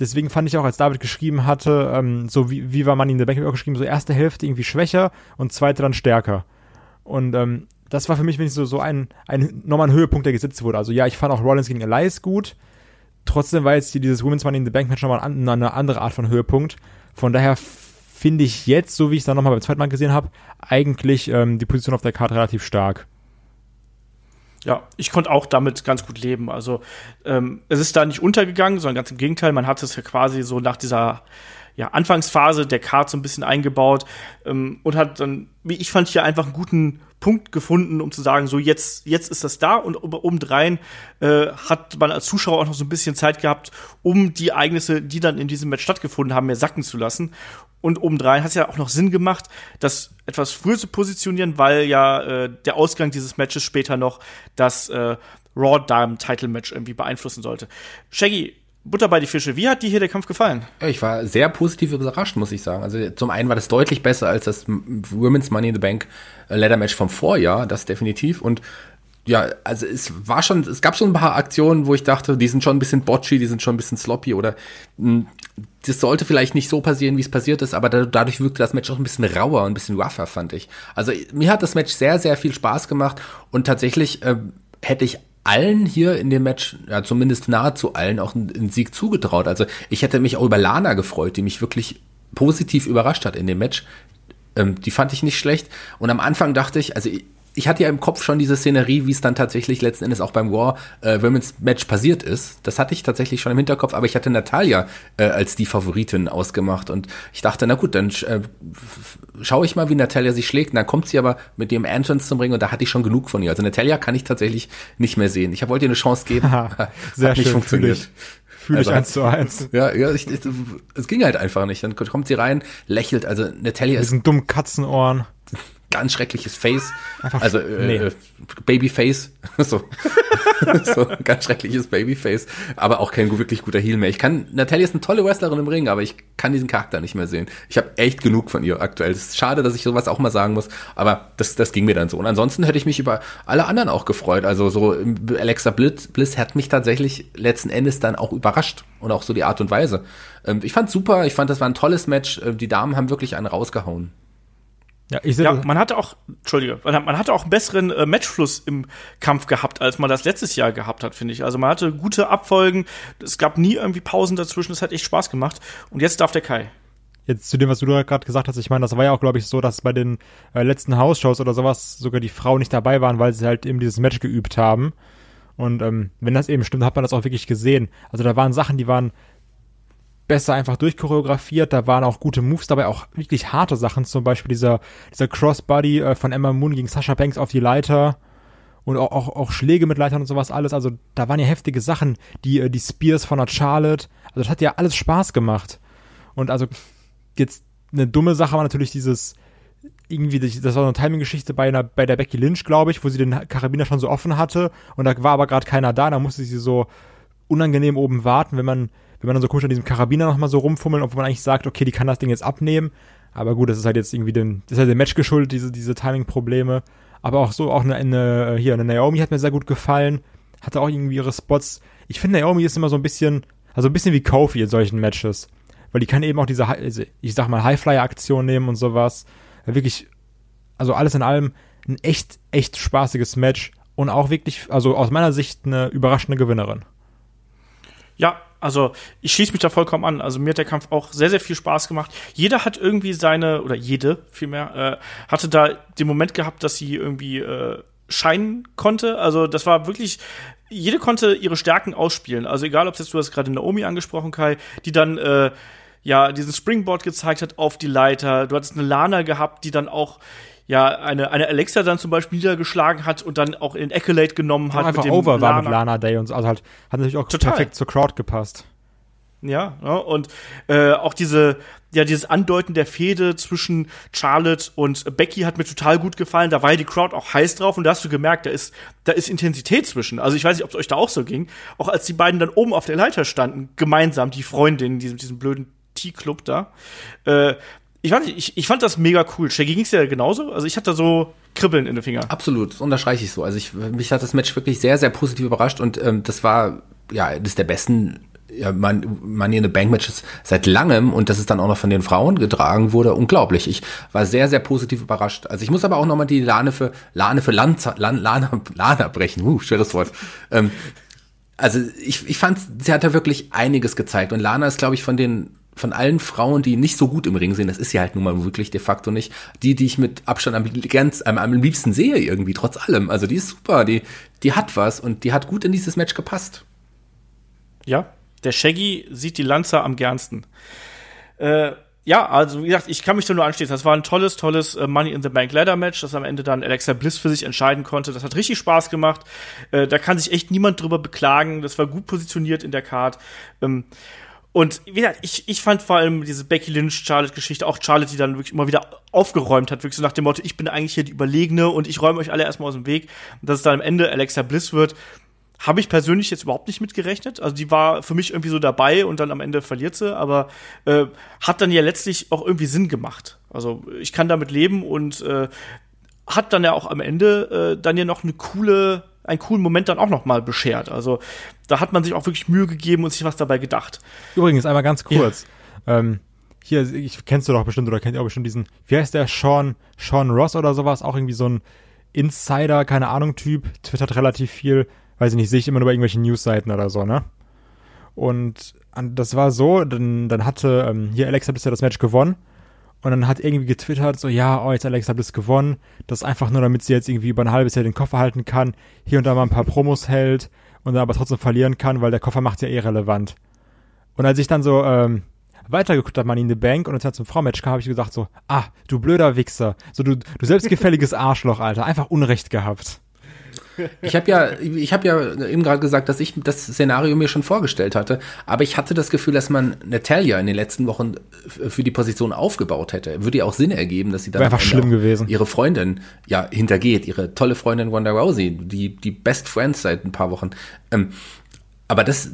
deswegen fand ich auch, als David geschrieben hatte, ähm, so wie, wie war man in der Bank auch geschrieben, so erste Hälfte irgendwie schwächer und zweite dann stärker. Und ähm, das war für mich wenigstens so, so ein, ein, nochmal ein Höhepunkt, der gesetzt wurde. Also ja, ich fand auch Rollins gegen Elias gut. Trotzdem war jetzt hier dieses Women's Money in the Bank Match nochmal an, eine andere Art von Höhepunkt. Von daher finde ich jetzt, so wie ich es dann nochmal beim zweiten Mal gesehen habe, eigentlich ähm, die Position auf der Karte relativ stark. Ja, ich konnte auch damit ganz gut leben. Also ähm, es ist da nicht untergegangen, sondern ganz im Gegenteil, man hat es ja quasi so nach dieser ja, Anfangsphase der Card so ein bisschen eingebaut ähm, und hat dann, wie ich fand, hier einfach einen guten Punkt gefunden, um zu sagen, so jetzt, jetzt ist das da und obendrein äh, hat man als Zuschauer auch noch so ein bisschen Zeit gehabt, um die Ereignisse, die dann in diesem Match stattgefunden haben, mehr sacken zu lassen. Und obendrein hat es ja auch noch Sinn gemacht, das etwas früher zu positionieren, weil ja äh, der Ausgang dieses Matches später noch das äh, Raw Diamond Title Match irgendwie beeinflussen sollte. Shaggy, Butter bei die Fische. Wie hat dir hier der Kampf gefallen? Ich war sehr positiv überrascht, muss ich sagen. Also zum einen war das deutlich besser als das Women's Money in the Bank äh, Leather Match vom Vorjahr, das definitiv. Und ja, also es war schon, es gab schon ein paar Aktionen, wo ich dachte, die sind schon ein bisschen botchy, die sind schon ein bisschen sloppy oder mh, hm, das sollte vielleicht nicht so passieren, wie es passiert ist, aber dadurch wirkte das Match auch ein bisschen rauer und ein bisschen rougher, fand ich. Also mir hat das Match sehr, sehr viel Spaß gemacht und tatsächlich äh, hätte ich allen hier in dem Match, ja zumindest nahezu allen, auch einen, Sieg zugetraut. Also ich hätte mich auch über Lana gefreut, die mich wirklich positiv überrascht hat in dem Match. Ähm, die fand ich nicht schlecht. Und am Anfang dachte ich, also ich hatte ja im Kopf schon diese Szenerie, wie es dann tatsächlich letzten Endes auch beim War äh, Women's Match passiert ist. Das hatte ich tatsächlich schon im Hinterkopf, aber ich hatte Natalia äh, als die Favoritin ausgemacht und ich dachte, na gut, dann äh, schaue ich mal, wie Natalia sich schlägt. Und dann kommt sie aber mit dem Entrance zum Ring und da hatte ich schon genug von ihr. Also Natalia kann ich tatsächlich nicht mehr sehen. Ich wollte ihr eine Chance geben, Sehr Hat nicht schön, funktioniert. Fühle ich, also, eins zu eins. Ja, ja ich, ich, es ging halt einfach nicht. Dann kommt sie rein, lächelt. Also Natalia ist. Diesen dummen Katzenohren ganz schreckliches Face. Einfach, also äh, nee. Äh, Babyface. so. so, ganz schreckliches Babyface. Aber auch kein wirklich guter Heel mehr. Ich kann, Natalia ist eine tolle Wrestlerin im Ring, aber ich kann diesen Charakter nicht mehr sehen. Ich habe echt genug von ihr aktuell. Es ist schade, dass ich sowas auch mal sagen muss, aber das, das ging mir dann so. Und ansonsten hätte ich mich über alle anderen auch gefreut. Also so Alexa Bliss, Bliss hat mich tatsächlich letzten Endes dann auch überrascht. Und auch so die Art und Weise. Ähm, ich fand super, ich fand, das war ein tolles Match. Äh, die Damen haben wirklich einen rausgehauen. Ja, ich sehe. Ja, man hatte auch, Entschuldige, man hatte auch einen besseren äh, Matchfluss im Kampf gehabt, als man das letztes Jahr gehabt hat, finde ich. Also man hatte gute Abfolgen, es gab nie irgendwie Pausen dazwischen, es hat echt Spaß gemacht. Und jetzt darf der Kai. Jetzt zu dem, was du gerade gesagt hast, ich meine, das war ja auch, glaube ich, so, dass bei den äh, letzten House-Shows oder sowas sogar die Frauen nicht dabei waren, weil sie halt eben dieses Match geübt haben. Und ähm, wenn das eben stimmt, hat man das auch wirklich gesehen. Also da waren Sachen, die waren besser einfach durchchoreografiert. Da waren auch gute Moves dabei, auch wirklich harte Sachen. Zum Beispiel dieser, dieser Crossbody äh, von Emma Moon gegen Sasha Banks auf die Leiter. Und auch, auch, auch Schläge mit Leitern und sowas alles. Also da waren ja heftige Sachen. Die, äh, die Spears von der Charlotte. Also das hat ja alles Spaß gemacht. Und also jetzt eine dumme Sache war natürlich dieses, irgendwie, das war so eine Timing-Geschichte bei, bei der Becky Lynch, glaube ich, wo sie den Karabiner schon so offen hatte. Und da war aber gerade keiner da. Da musste sie so unangenehm oben warten, wenn man wenn man dann so komisch an diesem Karabiner nochmal so rumfummeln, obwohl man eigentlich sagt, okay, die kann das Ding jetzt abnehmen. Aber gut, das ist halt jetzt irgendwie dem, das ist halt dem Match geschuldet, diese, diese Timing-Probleme. Aber auch so, auch eine, eine, hier, eine Naomi hat mir sehr gut gefallen. Hatte auch irgendwie ihre Spots. Ich finde, Naomi ist immer so ein bisschen, also ein bisschen wie Kofi in solchen Matches. Weil die kann eben auch diese, also ich sag mal, Highflyer-Aktion nehmen und sowas. Wirklich, also alles in allem ein echt, echt spaßiges Match. Und auch wirklich, also aus meiner Sicht eine überraschende Gewinnerin. Ja, also ich schließe mich da vollkommen an. Also mir hat der Kampf auch sehr, sehr viel Spaß gemacht. Jeder hat irgendwie seine, oder jede vielmehr, äh, hatte da den Moment gehabt, dass sie irgendwie äh, scheinen konnte. Also das war wirklich, jede konnte ihre Stärken ausspielen. Also egal, ob jetzt du hast gerade Naomi angesprochen, Kai, die dann äh, ja diesen Springboard gezeigt hat auf die Leiter. Du hattest eine Lana gehabt, die dann auch ja eine eine Alexa dann zum Beispiel niedergeschlagen hat und dann auch in Accolade genommen hat. Einfach mit dem over war Lana. mit Lana Day und so. Also halt, hat natürlich auch Total. perfekt zur Crowd gepasst. Ja, ja und äh, auch diese, ja, dieses Andeuten der Fehde zwischen Charlotte und Becky hat mir total gut gefallen. Da war ja die Crowd auch heiß drauf und da hast du gemerkt, da ist, da ist Intensität zwischen. Also ich weiß nicht, ob es euch da auch so ging. Auch als die beiden dann oben auf der Leiter standen, gemeinsam, die Freundin, diesem, diesem blöden T-Club da. Äh, ich weiß ich, ich fand das mega cool. Shaggy ging's ja genauso. Also ich hatte so Kribbeln in den Fingern. Absolut, das unterstreiche ich so. Also ich, mich hat das Match wirklich sehr, sehr positiv überrascht und ähm, das war ja das der besten ja, Man- Money in Bank Matches seit langem und dass es dann auch noch von den Frauen getragen wurde, unglaublich. Ich war sehr, sehr positiv überrascht. Also ich muss aber auch nochmal die Lane für Lane für Lanza, Lan, Lana, Lana brechen. Uh, schweres Wort. Ähm, also ich, ich fand, sie hat da wirklich einiges gezeigt und Lana ist, glaube ich, von den von allen Frauen, die nicht so gut im Ring sind, das ist ja halt nun mal wirklich de facto nicht, die, die ich mit Abstand am, ganz, am, am liebsten sehe irgendwie, trotz allem. Also die ist super, die, die hat was und die hat gut in dieses Match gepasst. Ja, der Shaggy sieht die Lanza am gernsten. Äh, ja, also wie gesagt, ich kann mich da nur anschließen. Das war ein tolles, tolles äh, Money in the Bank Ladder Match, das am Ende dann Alexa Bliss für sich entscheiden konnte. Das hat richtig Spaß gemacht. Äh, da kann sich echt niemand drüber beklagen. Das war gut positioniert in der Card. Ähm, und wie gesagt, ich, ich fand vor allem diese Becky Lynch-Charlotte-Geschichte, auch Charlotte, die dann wirklich immer wieder aufgeräumt hat, wirklich so nach dem Motto, ich bin eigentlich hier die Überlegene und ich räume euch alle erstmal aus dem Weg. Dass es dann am Ende Alexa Bliss wird, habe ich persönlich jetzt überhaupt nicht mitgerechnet. Also die war für mich irgendwie so dabei und dann am Ende verliert sie, aber äh, hat dann ja letztlich auch irgendwie Sinn gemacht. Also ich kann damit leben und äh, hat dann ja auch am Ende äh, dann ja noch eine coole, einen coolen Moment dann auch noch mal beschert. Also da hat man sich auch wirklich Mühe gegeben und sich was dabei gedacht. Übrigens, einmal ganz kurz. Ähm, hier, ich, kennst du doch bestimmt oder kennt ihr auch bestimmt diesen, wie heißt der, Sean, Sean Ross oder sowas, auch irgendwie so ein Insider, keine Ahnung, Typ, twittert relativ viel, weiß ich nicht, sehe ich immer nur bei irgendwelchen Newsseiten oder so, ne? Und das war so, dann, dann hatte ähm, hier Alexa Bliss ja das Match gewonnen und dann hat irgendwie getwittert, so, ja, oh, jetzt hat Alexa Bliss gewonnen, das ist einfach nur, damit sie jetzt irgendwie über ein halbes Jahr den Koffer halten kann, hier und da mal ein paar Promos hält und dann aber trotzdem verlieren kann, weil der Koffer macht's ja eh relevant. Und als ich dann so ähm, weitergeguckt habe, Money in the Bank und es dann zum Fraumatch kam, habe ich gesagt so, ah, du blöder Wichser, so du, du selbstgefälliges Arschloch, Alter, einfach Unrecht gehabt. Ich habe ja, ich habe ja eben gerade gesagt, dass ich das Szenario mir schon vorgestellt hatte, aber ich hatte das Gefühl, dass man Natalia in den letzten Wochen für die Position aufgebaut hätte. Würde ja auch Sinn ergeben, dass sie dann einfach schlimm gewesen. ihre Freundin ja hintergeht, ihre tolle Freundin Wanda Rousey, die die Best Friends seit ein paar Wochen. Ähm, aber das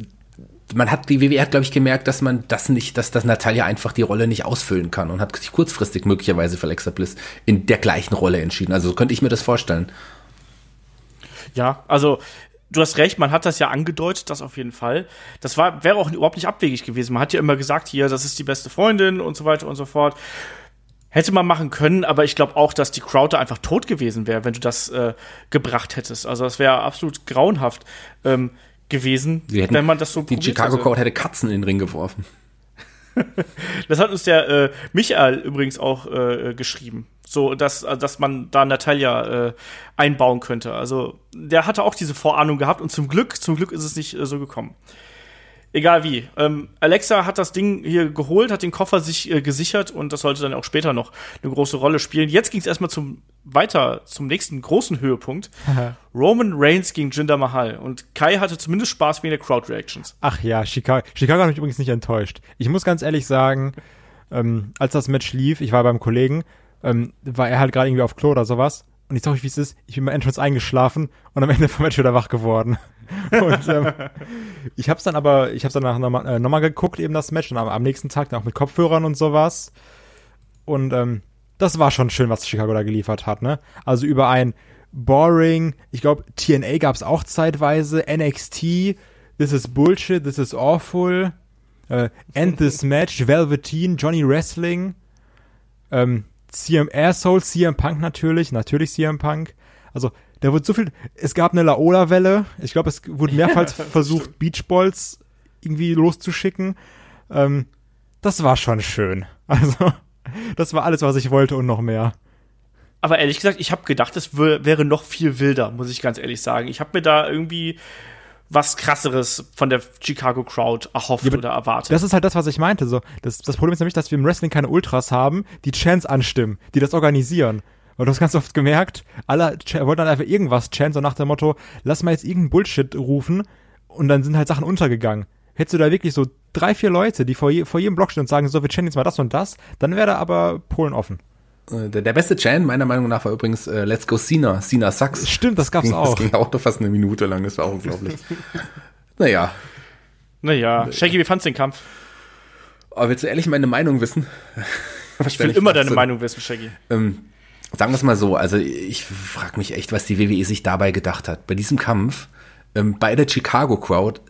man hat die WWE hat glaube ich gemerkt, dass man das nicht, dass das Natalia einfach die Rolle nicht ausfüllen kann und hat sich kurzfristig möglicherweise für Alexa Bliss in der gleichen Rolle entschieden. Also so könnte ich mir das vorstellen. Ja, also du hast recht, man hat das ja angedeutet, das auf jeden Fall. Das war wäre auch überhaupt nicht abwegig gewesen. Man hat ja immer gesagt, hier, das ist die beste Freundin und so weiter und so fort. Hätte man machen können, aber ich glaube auch, dass die Crowd da einfach tot gewesen wäre, wenn du das äh, gebracht hättest. Also das wäre absolut grauenhaft ähm, gewesen, wenn man das so die Chicago hätte. Crowd hätte Katzen in den Ring geworfen. Das hat uns der äh, Michael übrigens auch äh, geschrieben. So, dass, äh, dass man da Natalia äh, einbauen könnte. Also, der hatte auch diese Vorahnung gehabt und zum Glück, zum Glück ist es nicht äh, so gekommen. Egal wie. Ähm, Alexa hat das Ding hier geholt, hat den Koffer sich äh, gesichert und das sollte dann auch später noch eine große Rolle spielen. Jetzt ging es erstmal zum weiter zum nächsten großen Höhepunkt. Roman Reigns gegen Jinder Mahal. Und Kai hatte zumindest Spaß wegen der Crowd Reactions. Ach ja, Chicago, Chicago hat mich übrigens nicht enttäuscht. Ich muss ganz ehrlich sagen, ähm, als das Match lief, ich war beim Kollegen, ähm, war er halt gerade irgendwie auf Klo oder sowas. Und ich sag euch, wie es ist, ich bin bei Entrance eingeschlafen und am Ende vom Match wieder wach geworden. Und ähm, ich hab's dann aber, ich hab's danach nochmal äh, noch mal geguckt, eben das Match, und am, am nächsten Tag dann auch mit Kopfhörern und sowas. Und ähm, das war schon schön, was Chicago da geliefert hat, ne? Also über ein boring, ich glaube, TNA gab's auch zeitweise, NXT, this is bullshit, this is awful, äh, end this match, Velveteen, Johnny Wrestling, ähm, CM Asshole, CM Punk natürlich, natürlich CM Punk. Also, da wird so viel, es gab eine Laola-Welle, ich glaube, es wurde mehrfach versucht, Beachballs irgendwie loszuschicken. Ähm, das war schon schön. Also, das war alles, was ich wollte und noch mehr. Aber ehrlich gesagt, ich habe gedacht, es wär, wäre noch viel wilder, muss ich ganz ehrlich sagen. Ich habe mir da irgendwie was krasseres von der Chicago Crowd erhofft Ja, oder erwartet. Das ist halt das, was ich meinte. So, das, das Problem ist nämlich, dass wir im Wrestling keine Ultras haben, die Chants anstimmen, die das organisieren. Weil du hast ganz oft gemerkt, alle wollten dann einfach irgendwas chanten, so nach dem Motto, lass mal jetzt irgendeinen Bullshit rufen und dann sind halt Sachen untergegangen. Hättest du da wirklich so drei, vier Leute, die vor, je, vor jedem Block stehen und sagen, so, wir chanten jetzt mal das und das, dann wäre da aber Polen offen. Äh, Der, der beste Chant meiner Meinung nach war übrigens äh, Let's Go Cena, Cena Sucks. Stimmt, das gab's ging, auch. Das ging auch nur fast eine Minute lang, das war auch unglaublich. naja, naja, Shaggy, wie fandst du den Kampf? aber willst du ehrlich meine Meinung wissen? Ich will immer deine Meinung wissen, Shaggy. Ähm, sagen wir es mal so, also ich frage mich echt, was die WWE sich dabei gedacht hat. Bei diesem Kampf, ähm, bei der Chicago Crowd,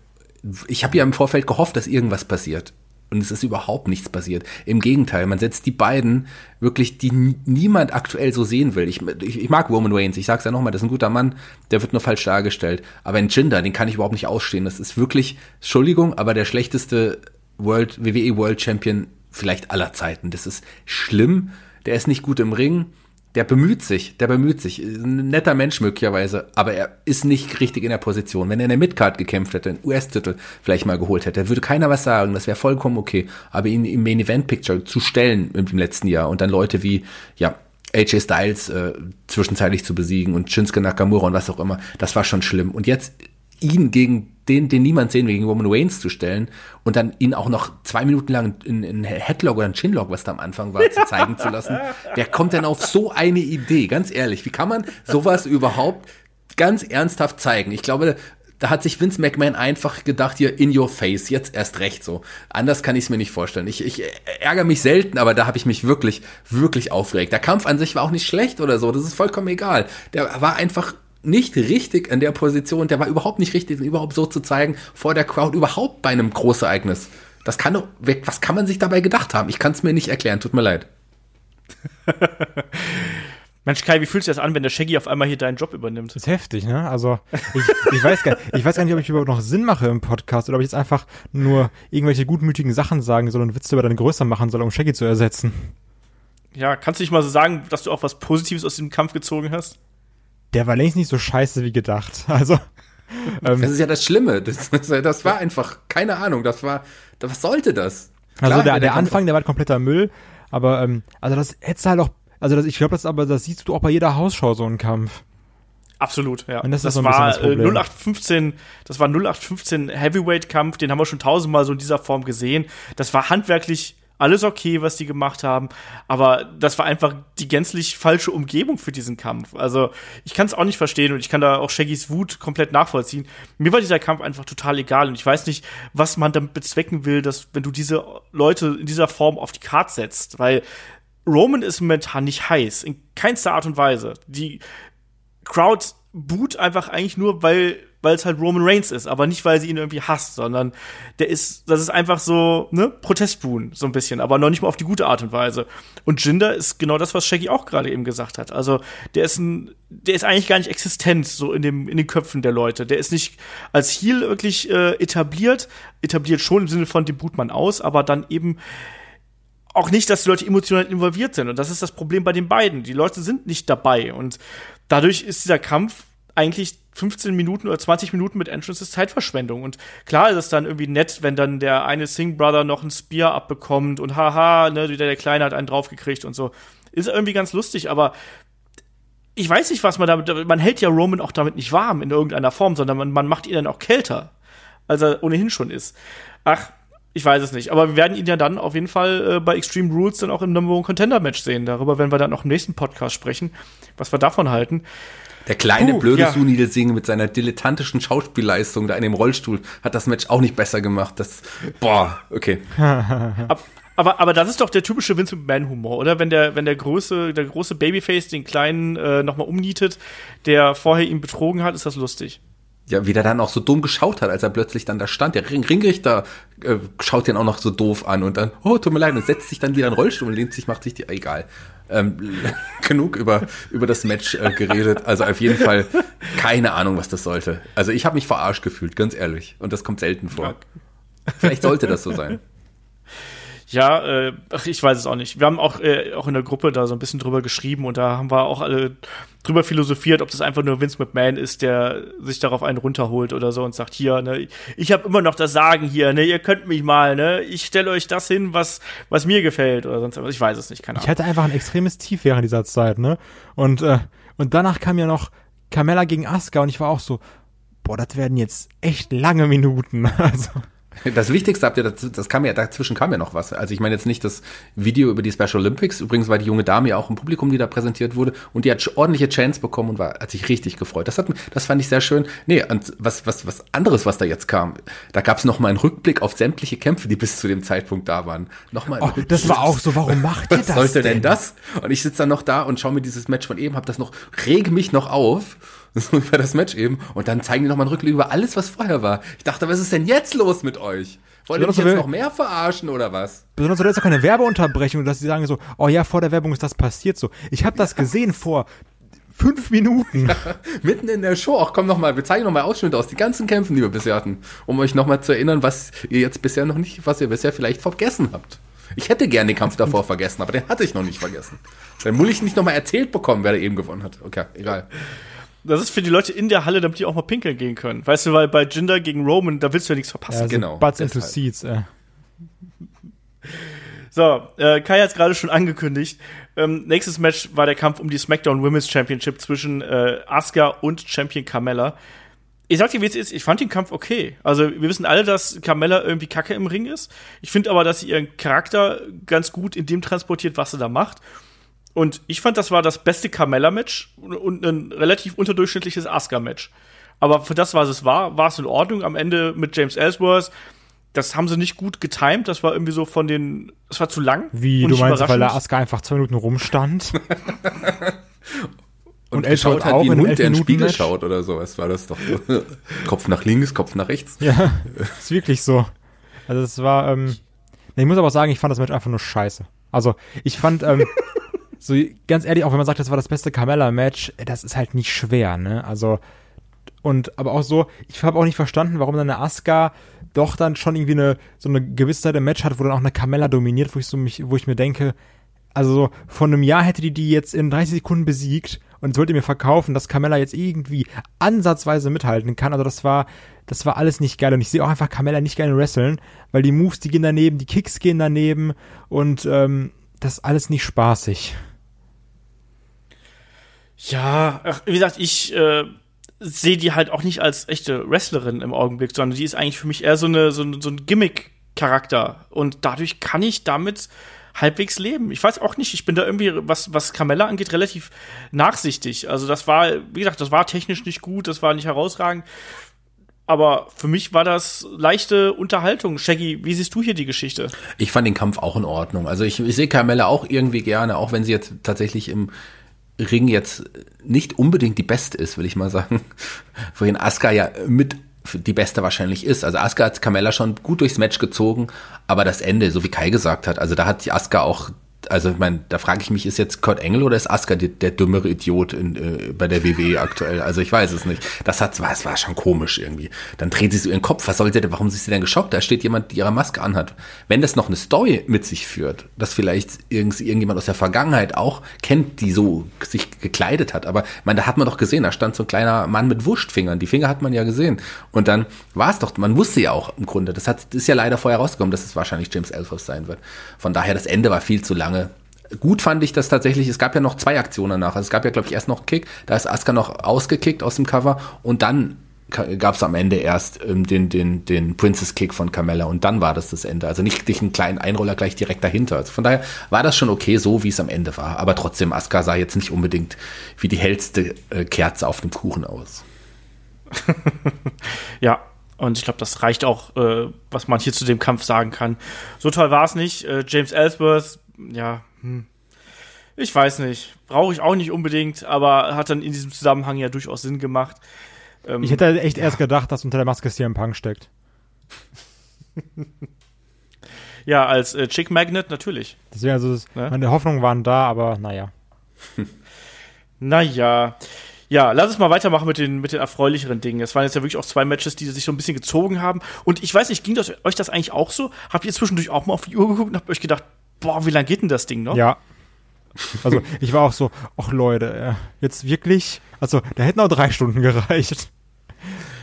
ich habe ja im Vorfeld gehofft, dass irgendwas passiert. Und es ist überhaupt nichts passiert. Im Gegenteil, man setzt die beiden wirklich, die nie- niemand aktuell so sehen will. Ich, ich, ich mag Roman Reigns, ich sag's ja nochmal, das ist ein guter Mann, der wird nur falsch dargestellt. Aber ein Jinder, den kann ich überhaupt nicht ausstehen. Das ist wirklich, Entschuldigung, aber der schlechteste World, WWE World Champion vielleicht aller Zeiten. Das ist schlimm. Der ist nicht gut im Ring. Der bemüht sich, der bemüht sich. Ein netter Mensch möglicherweise, aber er ist nicht richtig in der Position. Wenn er in der Midcard gekämpft hätte, einen US-Titel vielleicht mal geholt hätte, würde keiner was sagen. Das wäre vollkommen okay. Aber ihn im Main Event Picture zu stellen im letzten Jahr und dann Leute wie, ja, AJ Styles äh, zwischenzeitlich zu besiegen und Shinsuke Nakamura und was auch immer, das war schon schlimm. Und jetzt ihn gegen den, den niemand sehen will, gegen Roman Reigns zu stellen und dann ihn auch noch zwei Minuten lang in, in Headlock oder ein Chinlock, was da am Anfang war, zu zeigen zu lassen. Wer kommt denn auf so eine Idee? Ganz ehrlich, wie kann man sowas überhaupt ganz ernsthaft zeigen? Ich glaube, da hat sich Vince McMahon einfach gedacht, hier in your face, jetzt erst recht so. Anders kann ich es mir nicht vorstellen. Ich, ich ärgere mich selten, aber da habe ich mich wirklich, wirklich aufgeregt. Der Kampf an sich war auch nicht schlecht oder so, das ist vollkommen egal. Der war einfach nicht richtig in der Position, der war überhaupt nicht richtig, ihn überhaupt so zu zeigen, vor der Crowd, überhaupt bei einem Großereignis. Das kann doch, was kann man sich dabei gedacht haben? Ich kann es mir nicht erklären, tut mir leid. Mensch, Kai, wie fühlt sich das an, wenn der Shaggy auf einmal hier deinen Job übernimmt? Das ist heftig, ne? Also, ich, ich, weiß gar, ich weiß gar nicht, ob ich überhaupt noch Sinn mache im Podcast oder ob ich jetzt einfach nur irgendwelche gutmütigen Sachen sagen soll und Witze über deine Größe machen soll, um Shaggy zu ersetzen. Ja, kannst du nicht mal so sagen, dass du auch was Positives aus dem Kampf gezogen hast? Der war längst nicht so scheiße wie gedacht. Also, ähm, Das ist ja das Schlimme. Das, das, das war einfach, keine Ahnung, das war, was sollte das? also Klar, der, der Kampf- Anfang, der war kompletter Müll, aber ähm, also das hättest du halt auch, also das, ich glaube, das aber das siehst du auch bei jeder Hausschau so einen Kampf. Absolut, ja. Und das ist so ein war das äh, Problem. 0815, das war ein 0815 Heavyweight-Kampf, den haben wir schon tausendmal so in dieser Form gesehen. Das war handwerklich alles okay, was die gemacht haben, aber das war einfach die gänzlich falsche Umgebung für diesen Kampf. Also ich kann es auch nicht verstehen und ich kann da auch Shaggys Wut komplett nachvollziehen. Mir war dieser Kampf einfach total egal und ich weiß nicht, was man damit bezwecken will, dass wenn du diese Leute in dieser Form auf die Karte setzt, weil Roman ist momentan nicht heiß, in keinster Art und Weise. Die Crowd boot einfach eigentlich nur, weil weil es halt Roman Reigns ist, aber nicht, weil sie ihn irgendwie hasst, sondern der ist, das ist einfach so, ne, Protestbuhn, so ein bisschen, aber noch nicht mal auf die gute Art und Weise. Und Jinder ist genau das, was Shaggy auch gerade eben gesagt hat. Also, der ist ein, der ist eigentlich gar nicht existent, so in dem, in den Köpfen der Leute. Der ist nicht als Heel wirklich äh, etabliert, etabliert schon im Sinne von, dem boot aus, aber dann eben auch nicht, dass die Leute emotional involviert sind. Und das ist das Problem bei den beiden. Die Leute sind nicht dabei. Und dadurch ist dieser Kampf eigentlich 15 Minuten oder 20 Minuten mit Entrances Zeitverschwendung. Und klar ist es dann irgendwie nett, wenn dann der eine Singh Brother noch ein Spear abbekommt und haha, ne, der, der Kleine hat einen draufgekriegt und so. Ist irgendwie ganz lustig, aber ich weiß nicht, was man damit, man hält ja Roman auch damit nicht warm in irgendeiner Form, sondern man, man macht ihn dann auch kälter, als er ohnehin schon ist. Ach, ich weiß es nicht. Aber wir werden ihn ja dann auf jeden Fall äh, bei Extreme Rules dann auch im Number One Contender Match sehen. Darüber werden wir dann auch im nächsten Podcast sprechen, was wir davon halten. Der kleine, Puh, blöde ja. Sunil Singh mit seiner dilettantischen Schauspielleistung da in dem Rollstuhl hat das Match auch nicht besser gemacht. Das, boah, okay. Ab, aber, aber das ist doch der typische Vince McMahon-Humor, oder? Wenn der, wenn der große, der große Babyface den kleinen äh, nochmal umnietet, der vorher ihn betrogen hat, ist das lustig. Ja, wie der dann auch so dumm geschaut hat, als er plötzlich dann da stand. Der Ring Ringrichter äh, schaut den auch noch so doof an und dann, oh, tut mir leid, und setzt sich dann wieder in den Rollstuhl und lehnt sich, macht sich die, egal. Ähm, genug über, über das Match äh, geredet. Also auf jeden Fall keine Ahnung, was das sollte. Also ich habe mich verarscht gefühlt, ganz ehrlich. Und das kommt selten vor. Vielleicht sollte das so sein. Ja, äh, ach, ich weiß es auch nicht. Wir haben auch, äh, auch in der Gruppe da so ein bisschen drüber geschrieben und da haben wir auch alle drüber philosophiert, ob das einfach nur Vince McMahon ist, der sich darauf einen runterholt oder so und sagt, hier, ne, ich habe immer noch das Sagen hier, ne, ihr könnt mich mal, ne, ich stelle euch das hin, was, was mir gefällt oder sonst was. Ich weiß es nicht, keine Ahnung. Ich hatte einfach ein extremes Tief während dieser Zeit, ne? Und, äh, und danach kam ja noch Carmella gegen Asuka und ich war auch so, boah, das werden jetzt echt lange Minuten. Also. Das Wichtigste habt ihr, das, das kam ja, dazwischen kam ja noch was. Also ich meine jetzt nicht das Video über die Special Olympics. Übrigens war die junge Dame ja auch im Publikum, die da präsentiert wurde. Und die hat ordentliche Chance bekommen und war, hat sich richtig gefreut. Das hat, das fand ich sehr schön. Nee, und was, was, was anderes, was da jetzt kam. Da gab es noch mal einen Rückblick auf sämtliche Kämpfe, die bis zu dem Zeitpunkt da waren. Nochmal. Oh, das war auch so, warum macht ihr das Was sollte denn das? Und ich sitze dann noch da und schaue mir dieses Match von eben, hab das noch, rege mich noch auf so über das Match eben. Und dann zeigen die nochmal einen Rückblick über alles, was vorher war. Ich dachte, was ist denn jetzt los mit euch? Wollt ihr mich jetzt noch mehr verarschen oder was? Besonders jetzt auch keine Werbeunterbrechung, dass sie sagen so, oh ja, vor der Werbung ist das passiert so. Ich habe das gesehen vor fünf Minuten. Ja, mitten in der Show. Ach komm noch mal, wir zeigen noch mal Ausschnitte aus den ganzen Kämpfen, die wir bisher hatten, um euch noch mal zu erinnern, was ihr jetzt bisher noch nicht, was ihr bisher vielleicht vergessen habt. Ich hätte gerne den Kampf davor vergessen, aber den hatte ich noch nicht vergessen. Dann muss ich nicht noch mal erzählt bekommen, wer da eben gewonnen hat. Okay, egal. Das ist für die Leute in der Halle, damit die auch mal pinkeln gehen können. Weißt du, weil bei Jinder gegen Roman, da willst du ja nichts verpassen. Ja, also genau. Butts into Seats, äh. So, äh, Kai hat es gerade schon angekündigt. Ähm, nächstes Match war der Kampf um die SmackDown Women's Championship zwischen äh, Asuka und Champion Carmella. Ich sag dir, wie es ist, ich fand den Kampf okay. Also, wir wissen alle, dass Carmella irgendwie kacke im Ring ist. Ich finde aber, dass sie ihren Charakter ganz gut in dem transportiert, was sie da macht. Und ich fand, das war das beste Carmella-Match und ein relativ unterdurchschnittliches Asuka-Match. Aber für das, was es war, war es in Ordnung. Am Ende mit James Ellsworth, das haben sie nicht gut getimed. Das war irgendwie so von den, es war zu lang. Wie, du meinst, weil der Asuka einfach zwei Minuten rumstand? und, und Ellsworth hat wie ein Hund, der in den Spiegel Match? schaut oder sowas, war das doch so. Kopf nach links, Kopf nach rechts. Ja, ist wirklich so. Also es war, ähm, ich muss aber sagen, ich fand das Match einfach nur scheiße. Also ich fand, ähm, so ganz ehrlich, auch wenn man sagt, das war das beste Carmella-Match, das ist halt nicht schwer, ne? Also, und aber auch so, ich habe auch nicht verstanden, warum dann eine Asuka doch dann schon irgendwie eine so eine gewisse Zeit im Match hat, wo dann auch eine Carmella dominiert, wo ich so mich, wo ich mir denke, also so von einem Jahr hätte die die jetzt in 30 Sekunden besiegt und wollte mir verkaufen, dass Carmella jetzt irgendwie ansatzweise mithalten kann. Also das war, das war alles nicht geil und ich sehe auch einfach Carmella nicht gerne wresteln, weil die Moves, die gehen daneben, die Kicks gehen daneben und ähm, das ist alles nicht spaßig. Ja, wie gesagt, ich äh, sehe die halt auch nicht als echte Wrestlerin im Augenblick, sondern die ist eigentlich für mich eher so, eine, so, so ein Gimmick-Charakter. Und dadurch kann ich damit halbwegs leben. Ich weiß auch nicht, ich bin da irgendwie, was, was Carmella angeht, relativ nachsichtig. Also das war, wie gesagt, das war technisch nicht gut, das war nicht herausragend. Aber für mich war das leichte Unterhaltung. Shaggy, wie siehst du hier die Geschichte? Ich fand den Kampf auch in Ordnung. Also ich, ich sehe Carmella auch irgendwie gerne, auch wenn sie jetzt tatsächlich im Ring jetzt nicht unbedingt die beste ist, will ich mal sagen. Wohin Asuka ja mit die beste wahrscheinlich ist. Also Asuka hat Carmella schon gut durchs Match gezogen, aber das Ende, so wie Kai gesagt hat, also da hat Asuka auch also ich meine, da frage ich mich, ist jetzt Kurt Engel oder ist Asuka der, der dümmere Idiot in, äh, bei der WWE aktuell? Also ich weiß es nicht. Das hat, war, es war schon komisch irgendwie. Dann dreht sie so ihren Kopf. Was soll sie denn, warum ist sie denn geschockt? Da steht jemand, die ihre Maske anhat. Wenn das noch eine Story mit sich führt, dass vielleicht irgend, irgendjemand aus der Vergangenheit auch kennt, die so sich gekleidet hat. Aber ich meine, da hat man doch gesehen, da stand so ein kleiner Mann mit Wurstfingern. Die Finger hat man ja gesehen. Und dann war es doch, man wusste ja auch im Grunde, das hat, ist ja leider vorher rausgekommen, dass es wahrscheinlich James Ellsworth sein wird. Von daher, das Ende war viel zu lange Gut fand ich das tatsächlich, es gab ja noch zwei Aktionen danach. Also es gab ja, glaube ich, erst noch Kick, da ist Asuka noch ausgekickt aus dem Cover und dann gab es am Ende erst ähm, den, den, den Princess Kick von Carmella und dann war das das Ende. Also nicht, nicht einen kleinen Einroller gleich direkt dahinter. Also von daher war das schon okay, so wie es am Ende war. Aber trotzdem, Asuka sah jetzt nicht unbedingt wie die hellste äh, Kerze auf dem Kuchen aus. ja, und ich glaube, das reicht auch, äh, was man hier zu dem Kampf sagen kann. So toll war es nicht. Äh, James Ellsworth, ja, hm. Ich weiß nicht. Brauche ich auch nicht unbedingt, aber hat dann in diesem Zusammenhang ja durchaus Sinn gemacht. Ähm, ich hätte echt ja. erst gedacht, dass unter der Maske CM Punk steckt. ja, als äh, Chick Magnet natürlich. Deswegen, also, das, ne? meine Hoffnungen waren da, aber naja. naja. Ja, lass uns mal weitermachen mit den, mit den erfreulicheren Dingen. Es waren jetzt ja wirklich auch zwei Matches, die sich so ein bisschen gezogen haben. Und ich weiß nicht, ging das, euch das eigentlich auch so? Habt ihr zwischendurch auch mal auf die Uhr geguckt und habt euch gedacht, boah, wie lange geht denn das Ding noch? Ja. Also ich war auch so, ach Leute, äh, jetzt wirklich, also da hätten auch drei Stunden gereicht.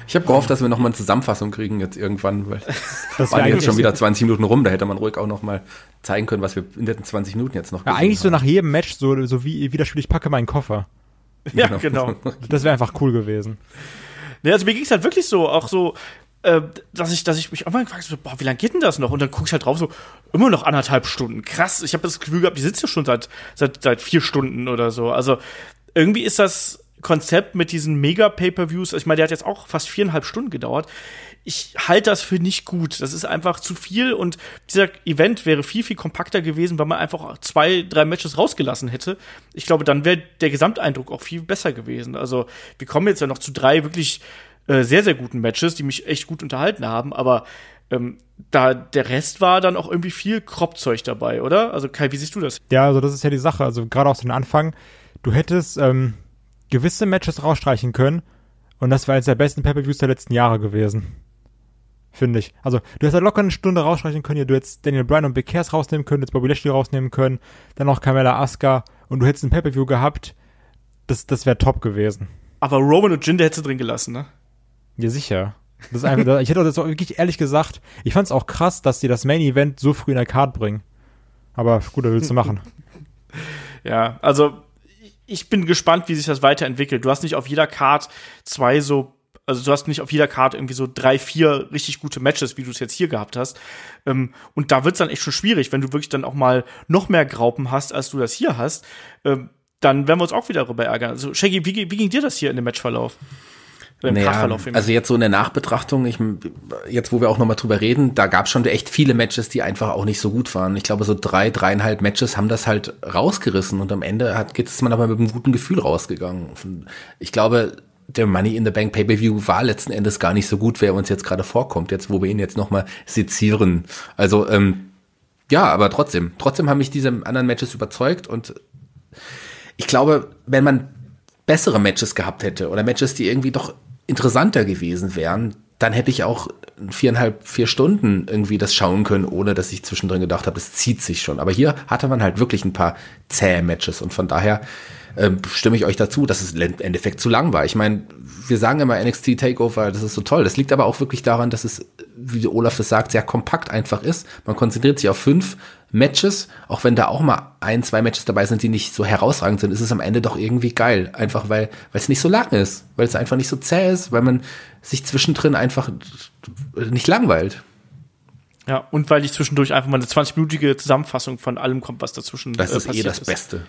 Ich habe gehofft, dass wir noch mal eine Zusammenfassung kriegen jetzt irgendwann, weil Das waren jetzt schon wieder 20 Minuten rum. Da hätte man ruhig auch noch mal zeigen können, was wir in den 20 Minuten jetzt noch Ja, eigentlich so haben. nach jedem Match, so, so wie, wie das Spiel, ich packe meinen Koffer. Ja, genau. Das wäre einfach cool gewesen. Ne, also mir ging es halt wirklich so, auch so, äh, dass ich, dass ich mich auch mal gefragt habe, boah, wie lange geht denn das noch? Und dann guck ich halt drauf, so, immer noch anderthalb Stunden. Krass, ich habe das Gefühl gehabt, die sitzt ja schon seit, seit, seit vier Stunden oder so. Also irgendwie ist das Konzept mit diesen Mega-Pay-Per-Views, ich meine, der hat jetzt auch fast viereinhalb Stunden gedauert. Ich halte das für nicht gut. Das ist einfach zu viel und dieser Event wäre viel, viel kompakter gewesen, wenn man einfach zwei, drei Matches rausgelassen hätte. Ich glaube, dann wäre der Gesamteindruck auch viel besser gewesen. Also, wir kommen jetzt ja noch zu drei wirklich äh, sehr, sehr guten Matches, die mich echt gut unterhalten haben, aber ähm, da der Rest war dann auch irgendwie viel Kropfzeug dabei, oder? Also Kai, wie siehst du das? Ja, also das ist ja die Sache. Also gerade aus dem Anfang, du hättest ähm, gewisse Matches rausstreichen können und das wäre eines der besten Pay-Per-Views der letzten Jahre gewesen. Finde ich. Also, du hättest halt locker eine Stunde rausstreichen können, ja, du hättest Daniel Bryan und Big Cass rausnehmen können, jetzt Bobby Lashley rausnehmen können, dann noch Carmella Asuka und du hättest ein Pay-Per-View gehabt, das, das wäre top gewesen. Aber Roman und Jinder hättest du drin gelassen, ne? Ja, sicher. Das ist einfach, ich hätte das auch wirklich ehrlich gesagt, ich fand es auch krass, dass die das Main Event so früh in der Card bringen. Aber gut, da willst du machen. Ja, also ich bin gespannt, wie sich das weiterentwickelt. Du hast nicht auf jeder Card zwei so, also du hast nicht auf jeder Card irgendwie so drei, vier richtig gute Matches, wie du es jetzt hier gehabt hast. Ähm, und da wird's dann echt schon schwierig, wenn du wirklich dann auch mal noch mehr Graupen hast, als du das hier hast. Ähm, dann werden wir uns auch wieder darüber ärgern. Also Shaggy, wie, wie ging dir das hier in dem Matchverlauf? Im Naja, also jetzt so in der Nachbetrachtung, ich, jetzt wo wir auch nochmal drüber reden, da gab es schon echt viele Matches, die einfach auch nicht so gut waren. Ich glaube, so drei, dreieinhalb Matches haben das halt rausgerissen und am Ende hat, geht es man aber mit einem guten Gefühl rausgegangen. Ich glaube, der Money in the Bank Pay-Per-View war letzten Endes gar nicht so gut, wer uns jetzt gerade vorkommt, jetzt wo wir ihn jetzt nochmal sezieren. Also, ähm, ja, aber trotzdem, trotzdem haben mich diese anderen Matches überzeugt und ich glaube, wenn man bessere Matches gehabt hätte oder Matches, die irgendwie doch interessanter gewesen wären, dann hätte ich auch viereinhalb, vier Stunden irgendwie das schauen können, ohne dass ich zwischendrin gedacht habe, das zieht sich schon. Aber hier hatte man halt wirklich ein paar zähe Matches und von daher ähm, stimme ich euch dazu, dass es im Endeffekt zu lang war. Ich meine, wir sagen immer NXT Takeover, das ist so toll. Das liegt aber auch wirklich daran, dass es, wie Olaf das sagt, sehr kompakt einfach ist. Man konzentriert sich auf fünf Matches, auch wenn da auch mal ein, zwei Matches dabei sind, die nicht so herausragend sind, ist es am Ende doch irgendwie geil. Einfach weil, weil es nicht so lang ist, weil es einfach nicht so zäh ist, weil man sich zwischendrin einfach nicht langweilt. ja, und weil ich zwischendurch einfach mal eine 20-minütige Zusammenfassung von allem kommt, was dazwischen Das äh, ist eh passiert das Beste.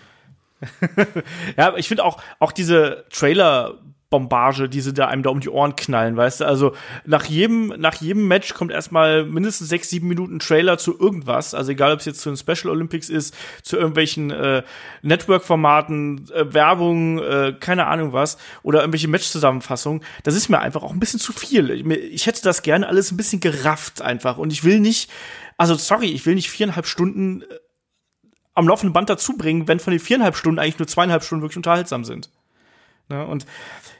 Ja, ich finde auch, auch diese Trailer Bombage, die sie da einem da um die Ohren knallen, weißt du? Also nach jedem, nach jedem Match kommt erstmal mindestens sechs, sieben Minuten Trailer zu irgendwas. Also egal, ob es jetzt zu den Special Olympics ist, zu irgendwelchen äh, Network-Formaten, äh, Werbung, äh, keine Ahnung was, oder irgendwelche Match-Zusammenfassungen. Das ist mir einfach auch ein bisschen zu viel. Ich, ich hätte das gerne alles ein bisschen gerafft einfach. Und ich will nicht, also sorry, ich will nicht viereinhalb Stunden äh, am laufenden Band dazu bringen, wenn von den viereinhalb Stunden eigentlich nur zweieinhalb Stunden wirklich unterhaltsam sind. Ne? Und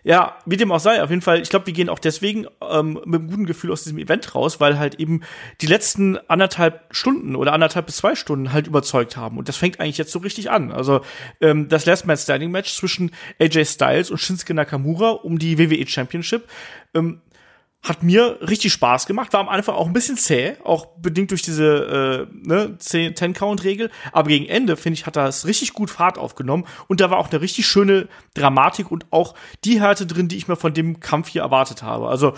ja, wie dem auch sei, auf jeden Fall, ich glaube, wir gehen auch deswegen ähm, mit einem guten Gefühl aus diesem Event raus, weil halt eben die letzten anderthalb Stunden oder anderthalb bis zwei Stunden halt überzeugt haben. Und das fängt eigentlich jetzt so richtig an. Also ähm, das Last Man Standing Match zwischen AJ Styles und Shinsuke Nakamura um die WWE Championship ähm, hat mir richtig Spaß gemacht, war am Anfang auch ein bisschen zäh, auch bedingt durch diese äh, ne, 10-Count-Regel. Aber gegen Ende, finde ich, hat das richtig gut Fahrt aufgenommen. Und da war auch eine richtig schöne Dramatik und auch die Härte drin, die ich mir von dem Kampf hier erwartet habe. Also,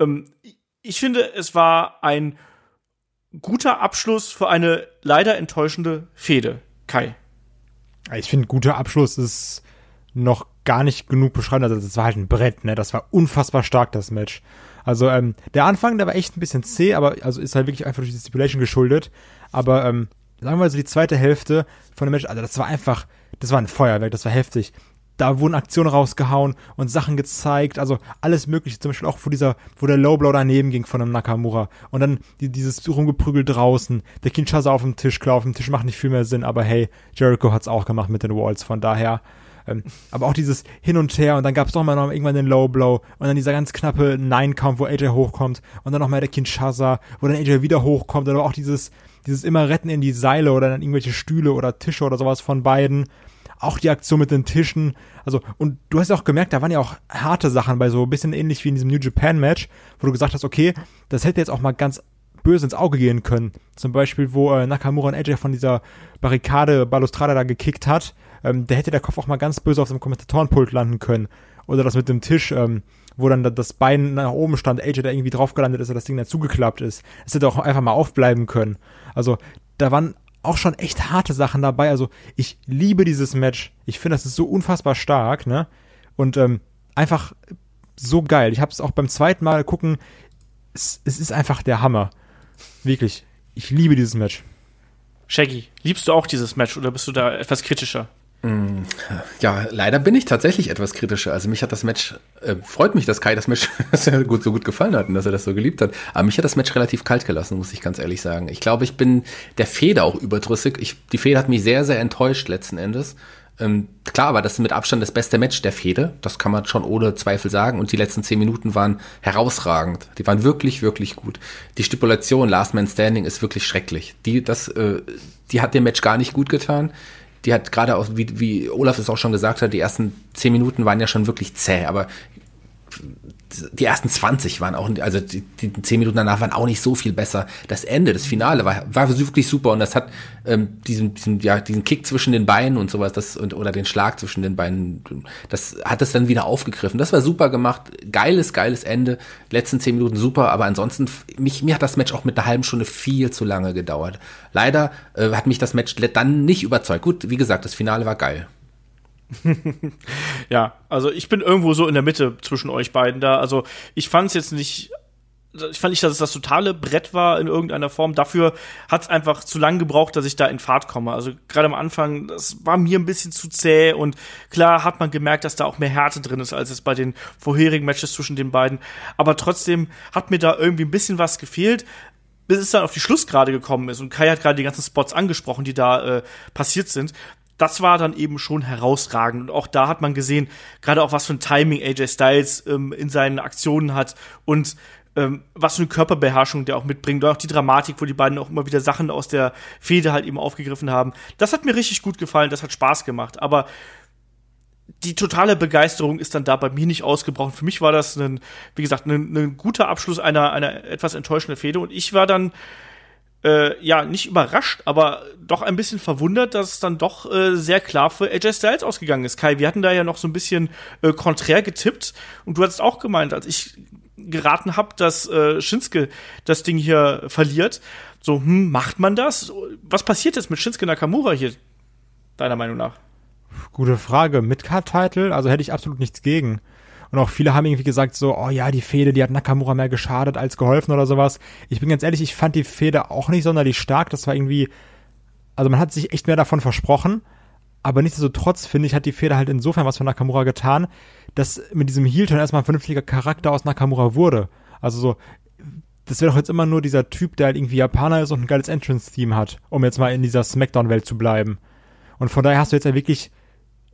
ähm, ich finde, es war ein guter Abschluss für eine leider enttäuschende Fehde. Kai. Ich finde, guter Abschluss ist noch gar nicht genug beschreiben. Also, das war halt ein Brett, ne? Das war unfassbar stark, das Match. Also, ähm, der Anfang, der war echt ein bisschen zäh, aber also ist halt wirklich einfach durch die Stipulation geschuldet. Aber, ähm, sagen wir mal so die zweite Hälfte von dem Match, also das war einfach, das war ein Feuerwerk, das war heftig. Da wurden Aktionen rausgehauen und Sachen gezeigt, also alles mögliche, zum Beispiel auch wo dieser, wo der Lowblow daneben ging von einem Nakamura und dann die, dieses Rumgeprügel draußen, der Kinshasa auf dem Tisch, klar, auf dem Tisch macht nicht viel mehr Sinn, aber hey, Jericho hat's auch gemacht mit den Walls, von daher, Ähm, aber auch dieses Hin und Her und dann gab es doch mal noch irgendwann den Low Blow und dann dieser ganz knappe Nine-Count, wo AJ hochkommt und dann nochmal der Kinshasa, wo dann AJ wieder hochkommt, aber auch dieses, dieses immer Retten in die Seile oder dann irgendwelche Stühle oder Tische oder sowas von beiden. Auch die Aktion mit den Tischen. Also, und du hast ja auch gemerkt, da waren ja auch harte Sachen bei so ein bisschen ähnlich wie in diesem New Japan Match, wo du gesagt hast, okay, das hätte jetzt auch mal ganz böse ins Auge gehen können. Zum Beispiel, wo äh, Nakamura und AJ von dieser Barrikade, Balustrade da gekickt hat. Ähm, da hätte der Kopf auch mal ganz böse auf dem Kommentatorenpult landen können. Oder das mit dem Tisch, ähm, wo dann das Bein nach oben stand, AJ da irgendwie drauf gelandet ist und das Ding dann zugeklappt ist. Es hätte auch einfach mal aufbleiben können. Also, da waren auch schon echt harte Sachen dabei. Also, ich liebe dieses Match. Ich finde, das ist so unfassbar stark, ne? Und ähm, einfach so geil. Ich habe es auch beim zweiten Mal gucken, es, es ist einfach der Hammer. Wirklich. Ich liebe dieses Match. Shaggy, liebst du auch dieses Match oder bist du da etwas kritischer? Ja, leider bin ich tatsächlich etwas kritischer. Also mich hat das Match, äh, freut mich, dass Kai das Match gut, so gut gefallen hat und dass er das so geliebt hat. Aber mich hat das Match relativ kalt gelassen, muss ich ganz ehrlich sagen. Ich glaube, ich bin der Feder auch überdrüssig. Ich, die Feder hat mich sehr, sehr enttäuscht letzten Endes. Ähm, klar war das mit Abstand das beste Match der Fehde. Das kann man schon ohne Zweifel sagen. Und die letzten zehn Minuten waren herausragend. Die waren wirklich, wirklich gut. Die Stipulation Last Man Standing ist wirklich schrecklich. Die, das, äh, die hat dem Match gar nicht gut getan. Die hat gerade auch, wie, wie Olaf es auch schon gesagt hat, die ersten zehn Minuten waren ja schon wirklich zäh. Aber die ersten 20 waren auch, also die, die 10 Minuten danach waren auch nicht so viel besser. Das Ende, das Finale war, war wirklich super und das hat ähm, diesen, diesen, ja, diesen Kick zwischen den Beinen und sowas, das, und, oder den Schlag zwischen den Beinen, das hat es dann wieder aufgegriffen. Das war super gemacht, geiles, geiles Ende, letzten 10 Minuten super, aber ansonsten, mich, mir hat das Match auch mit einer halben Stunde viel zu lange gedauert. Leider äh, hat mich das Match dann nicht überzeugt. Gut, wie gesagt, das Finale war geil. ja, also ich bin irgendwo so in der Mitte zwischen euch beiden da. Also ich fand es jetzt nicht ich fand nicht, dass es das totale Brett war in irgendeiner Form. Dafür hat es einfach zu lang gebraucht, dass ich da in Fahrt komme. Also gerade am Anfang, das war mir ein bisschen zu zäh und klar hat man gemerkt, dass da auch mehr Härte drin ist, als es bei den vorherigen Matches zwischen den beiden. Aber trotzdem hat mir da irgendwie ein bisschen was gefehlt bis es dann auf die Schlussgrade gekommen ist und Kai hat gerade die ganzen Spots angesprochen, die da äh, passiert sind das war dann eben schon herausragend. Und auch da hat man gesehen, gerade auch was für ein Timing AJ Styles ähm, in seinen Aktionen hat und ähm, was für eine Körperbeherrschung der auch mitbringt. Und auch die Dramatik, wo die beiden auch immer wieder Sachen aus der Fehde halt eben aufgegriffen haben. Das hat mir richtig gut gefallen, das hat Spaß gemacht. Aber die totale Begeisterung ist dann da bei mir nicht ausgebrochen. Für mich war das ein, wie gesagt, ein, ein guter Abschluss einer, einer etwas enttäuschenden Fehde. Und ich war dann äh, ja, nicht überrascht, aber doch ein bisschen verwundert, dass es dann doch äh, sehr klar für AJ Styles ausgegangen ist. Kai, wir hatten da ja noch so ein bisschen äh, konträr getippt und du hattest auch gemeint, als ich geraten habe, dass äh, Shinsuke das Ding hier verliert. So, hm, macht man das? Was passiert jetzt mit Shinsuke Nakamura hier, deiner Meinung nach? Gute Frage. Mit Card-Title, also hätte ich absolut nichts gegen. Und auch viele haben irgendwie gesagt so, oh ja, die Fehde, die hat Nakamura mehr geschadet als geholfen oder sowas. Ich bin ganz ehrlich, ich fand die Fehde auch nicht sonderlich stark. Das war irgendwie, also man hat sich echt mehr davon versprochen. Aber nichtsdestotrotz, finde ich, hat die Fehde halt insofern was von Nakamura getan, dass mit diesem Heel-Turn erstmal ein vernünftiger Charakter aus Nakamura wurde. Also so, das wäre doch jetzt immer nur dieser Typ, der halt irgendwie Japaner ist und ein geiles Entrance-Theme hat, um jetzt mal in dieser Smackdown-Welt zu bleiben. Und von daher hast du jetzt ja wirklich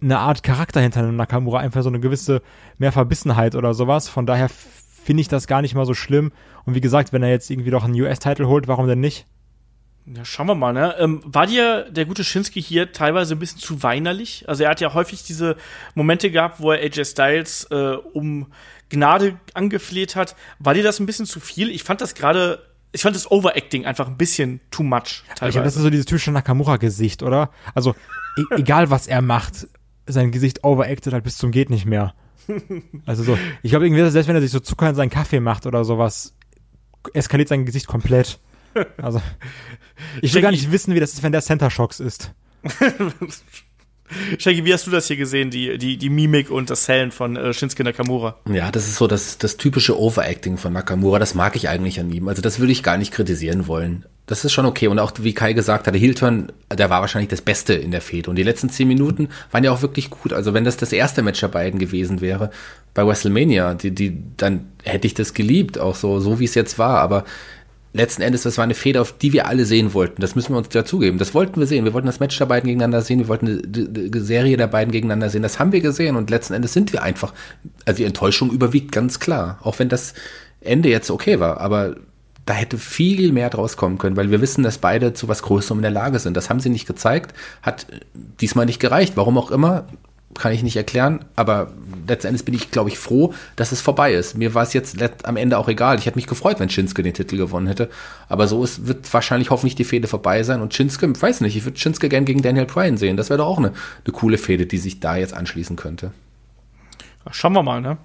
eine Art Charakter hinter einem Nakamura, einfach so eine gewisse mehr Verbissenheit oder sowas. Von daher finde ich das gar nicht mal so schlimm. Und wie gesagt, wenn er jetzt irgendwie doch einen US-Title holt, warum denn nicht? Ja, schauen wir mal, ne? Ähm, war dir der gute Shinsuke hier teilweise ein bisschen zu weinerlich? Also er hat ja häufig diese Momente gehabt, wo er AJ Styles äh, um Gnade angefleht hat. War dir das ein bisschen zu viel? Ich fand das gerade ich fand das Overacting einfach ein bisschen too much. Teilweise. Ja, das ist so dieses typische Nakamura-Gesicht, oder? Also, e egal was er macht, sein Gesicht overacted halt bis zum geht nicht mehr. Also so, ich glaube irgendwie, selbst wenn er sich so Zucker in seinen Kaffee macht oder sowas, eskaliert sein Gesicht komplett. Also, ich will gar nicht wissen, wie das ist, wenn der Center Shocks ist. Shaggy, wie hast du das hier gesehen, die, die, die Mimik und das Sellen von äh, Shinsuke Nakamura? Ja, das ist so das, das typische Overacting von Nakamura. Das mag ich eigentlich an ihm. Also das würde ich gar nicht kritisieren wollen. Das ist schon okay. Und auch wie Kai gesagt hat, Heel-Turn, der war wahrscheinlich das Beste in der Fehde. Und die letzten zehn Minuten waren ja auch wirklich gut. Also wenn das das erste Match der beiden gewesen wäre bei WrestleMania, die, die, dann hätte ich das geliebt, auch so, so wie es jetzt war. Aber letzten Endes, das war eine Feder, auf die wir alle sehen wollten. Das müssen wir uns dazugeben. Das wollten wir sehen. Wir wollten das Match der beiden gegeneinander sehen. Wir wollten die, Serie der beiden gegeneinander sehen. Das haben wir gesehen. Und letzten Endes sind wir einfach, also die Enttäuschung überwiegt ganz klar. Auch wenn das Ende jetzt okay war. Aber da hätte viel mehr draus kommen können, weil wir wissen, dass beide zu was Größerem in der Lage sind. Das haben sie nicht gezeigt, hat diesmal nicht gereicht. Warum auch immer, kann ich nicht erklären, aber letztendlich bin ich, glaube ich, froh, dass es vorbei ist. Mir war es jetzt am Ende auch egal. Ich hätte mich gefreut, wenn Shinsuke den Titel gewonnen hätte. Aber so ist, wird wahrscheinlich hoffentlich die Fehde vorbei sein. Und Shinsuke, ich weiß nicht, ich würde Shinsuke gern gegen Daniel Bryan sehen. Das wäre doch auch eine, eine coole Fehde, die sich da jetzt anschließen könnte. Schauen wir mal, ne?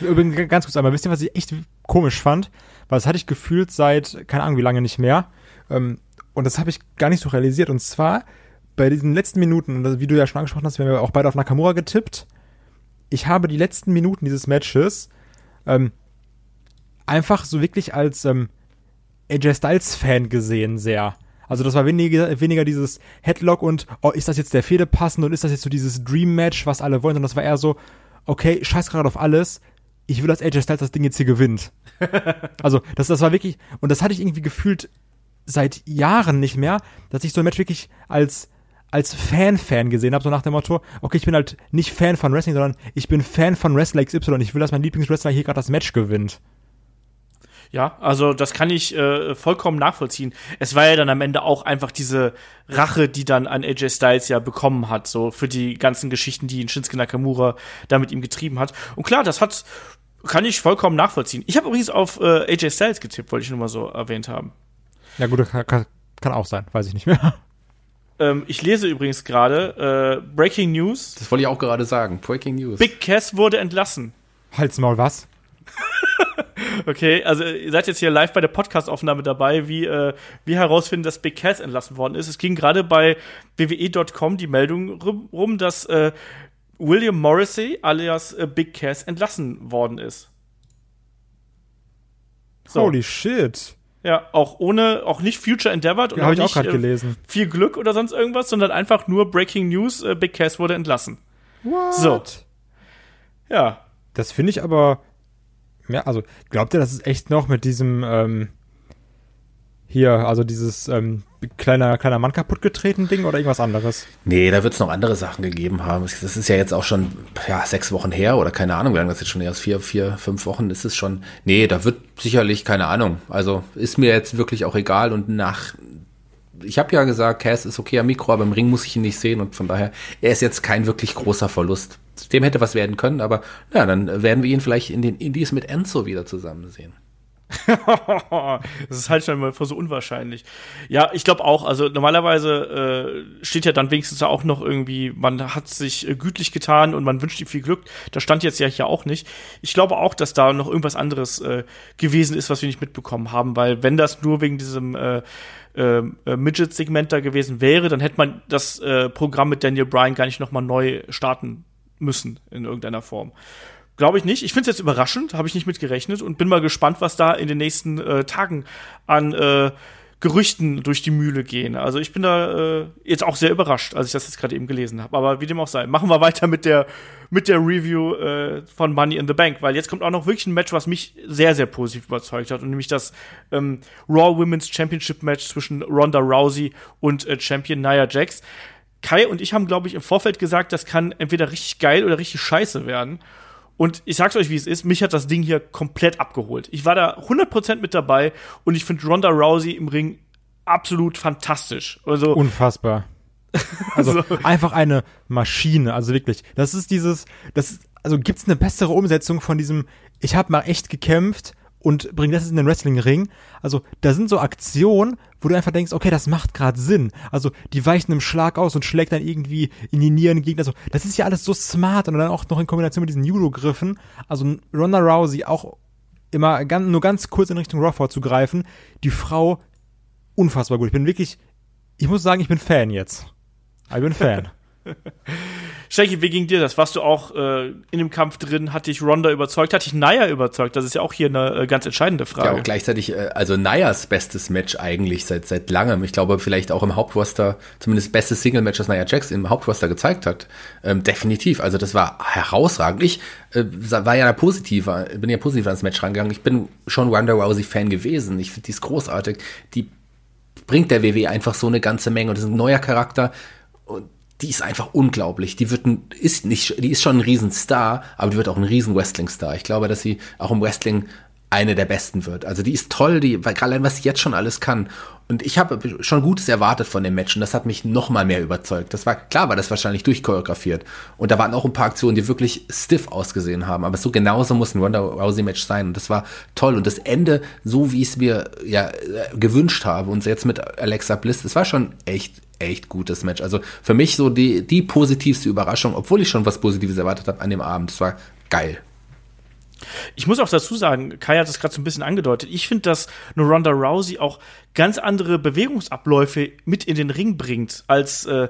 Übrigens, ganz kurz einmal, wisst ihr, was ich echt komisch fand? Weil das hatte ich gefühlt seit, keine Ahnung, wie lange nicht mehr. Ähm, und das habe ich gar nicht so realisiert. Und zwar, bei diesen letzten Minuten, wie du ja schon angesprochen hast, wir haben ja auch beide auf Nakamura getippt. Ich habe die letzten Minuten dieses Matches ähm, einfach so wirklich als ähm, AJ Styles-Fan gesehen, sehr. Also das war weniger, weniger dieses Headlock und, oh, ist das jetzt der Fehde passend und ist das jetzt so dieses Dream-Match, was alle wollen, sondern das war eher so, okay, scheiß gerade auf alles, ich will, dass AJ Styles das Ding jetzt hier gewinnt. also das, das war wirklich, und das hatte ich irgendwie gefühlt seit Jahren nicht mehr, dass ich so ein Match wirklich als als Fan-Fan gesehen habe, so nach dem Motto, okay, ich bin halt nicht Fan von Wrestling, sondern ich bin Fan von Wrestler XY. Ich will, dass mein Lieblingswrestler hier gerade das Match gewinnt. Ja, also das kann ich äh, vollkommen nachvollziehen. Es war ja dann am Ende auch einfach diese Rache, die dann an AJ Styles ja bekommen hat, so für die ganzen Geschichten, die ihn Shinsuke Nakamura da mit ihm getrieben hat. Und klar, das hat kann ich vollkommen nachvollziehen. Ich habe übrigens auf äh, AJ Styles getippt, wollte ich nur mal so erwähnt haben. Ja gut, kann, kann auch sein, weiß ich nicht mehr. Ähm, ich lese übrigens gerade äh, Breaking News. Das wollte ich auch gerade sagen. Breaking News. Big Cass wurde entlassen. Halt's Maul, was? okay, also ihr seid jetzt hier live bei der Podcast-Aufnahme dabei, wie äh, wir herausfinden, dass Big Cass entlassen worden ist. Es ging gerade bei WWE.com die Meldung rum, dass äh, William Morrissey alias äh, Big Cass entlassen worden ist. So. Holy shit. Ja, auch ohne, auch nicht Future Endeavored und ja, auch ich nicht äh, gelesen. viel Glück oder sonst irgendwas, sondern einfach nur Breaking News, äh, Big Cass wurde entlassen. What? So. Ja. Das finde ich aber, ja, also glaubt ihr, das ist echt noch mit diesem, ähm, hier, also dieses ähm, kleiner, kleiner Mann kaputtgetreten Ding oder irgendwas anderes? Nee, da wird es noch andere Sachen gegeben haben. Das ist ja jetzt auch schon ja, sechs Wochen her oder keine Ahnung, wie lange das jetzt schon erst vier, vier, fünf Wochen ist es schon. Nee, da wird sicherlich, keine Ahnung. Also ist mir jetzt wirklich auch egal und nach. Ich habe ja gesagt, Cass ist okay am Mikro, aber im Ring muss ich ihn nicht sehen und von daher, er ist jetzt kein wirklich großer Verlust. Dem hätte was werden können, aber ja, dann werden wir ihn vielleicht in den Indies mit Enzo wieder zusammen sehen. das ist halt schon mal so unwahrscheinlich. Ja, ich glaube auch. Also normalerweise äh, steht ja dann wenigstens auch noch irgendwie, man hat sich äh, gütlich getan und man wünscht ihm viel Glück. Das stand jetzt ja hier auch nicht. Ich glaube auch, dass da noch irgendwas anderes äh, gewesen ist, was wir nicht mitbekommen haben, weil wenn das nur wegen diesem äh, äh, äh Midget-Segment da gewesen wäre, dann hätte man das äh, Programm mit Daniel Bryan gar nicht noch mal neu starten müssen in irgendeiner Form. Glaube ich nicht. Ich finde es jetzt überraschend, habe ich nicht mit gerechnet und bin mal gespannt, was da in den nächsten äh, Tagen an äh, Gerüchten durch die Mühle gehen. Also ich bin da äh, jetzt auch sehr überrascht, als ich das jetzt gerade eben gelesen habe. Aber wie dem auch sei, machen wir weiter mit der mit der Review äh, von Money in the Bank, weil jetzt kommt auch noch wirklich ein Match, was mich sehr sehr positiv überzeugt hat und nämlich das ähm, Raw Women's Championship Match zwischen Ronda Rousey und äh, Champion Nia Jax. Kai und ich haben glaube ich im Vorfeld gesagt, das kann entweder richtig geil oder richtig scheiße werden. Und ich sag's euch, wie es ist, mich hat das Ding hier komplett abgeholt. Ich war da 100% mit dabei und ich finde Ronda Rousey im Ring absolut fantastisch. Also unfassbar. Also so. einfach eine Maschine, also wirklich. Das ist dieses das ist, also gibt's eine bessere Umsetzung von diesem ich habe mal echt gekämpft und bring das in den Wrestling-Ring. Also, da sind so Aktionen, wo du einfach denkst, okay, das macht gerade Sinn. Also, die weichen im Schlag aus und schlägt dann irgendwie in die Nieren gegen. Also, das ist ja alles so smart und dann auch noch in Kombination mit diesen Judo-Griffen. Also, Ronda Rousey auch immer ganz, nur ganz kurz in Richtung Raw zu greifen. Die Frau unfassbar gut. Ich bin wirklich, ich muss sagen, ich bin Fan jetzt. Ich bin Fan. Shaggy, wie ging dir das? Warst du auch äh, in dem Kampf drin? Hat dich Ronda überzeugt? Hat dich Naya überzeugt? Das ist ja auch hier eine äh, ganz entscheidende Frage. Ja, und gleichzeitig, äh, also Nayas bestes Match eigentlich seit seit langem. Ich glaube, vielleicht auch im Hauptroster, zumindest bestes Single-Match, das Nia Jax im Hauptroster gezeigt hat. Ähm, definitiv. Also das war herausragend. Ich äh, war ja positiv, bin ja positiv ans Match rangegangen. Ich bin schon Ronda Rousey-Fan gewesen. Ich finde die ist großartig. Die bringt der WWE einfach so eine ganze Menge und das ist ein neuer Charakter. Und die ist einfach unglaublich. Die wird ein, ist nicht, die ist schon ein Riesenstar, aber die wird auch ein riesen Wrestling-Star. Ich glaube, dass sie auch im Wrestling eine der besten wird. Also die ist toll, die, allein was sie jetzt schon alles kann. Und ich habe schon Gutes erwartet von dem Match und das hat mich noch mal mehr überzeugt. Das war klar, war das wahrscheinlich durchchoreografiert. Und da waren auch ein paar Aktionen, die wirklich stiff ausgesehen haben. Aber so genauso muss ein Ronda Rousey Match sein. Und das war toll. Und das Ende, so wie ich es mir ja äh, gewünscht habe und jetzt mit Alexa Bliss, das war schon echt echt gutes Match. Also für mich so die, die positivste Überraschung, obwohl ich schon was Positives erwartet habe an dem Abend. Das war geil. Ich muss auch dazu sagen, Kai hat es gerade so ein bisschen angedeutet. Ich finde, dass eine Ronda Rousey auch ganz andere Bewegungsabläufe mit in den Ring bringt, als äh,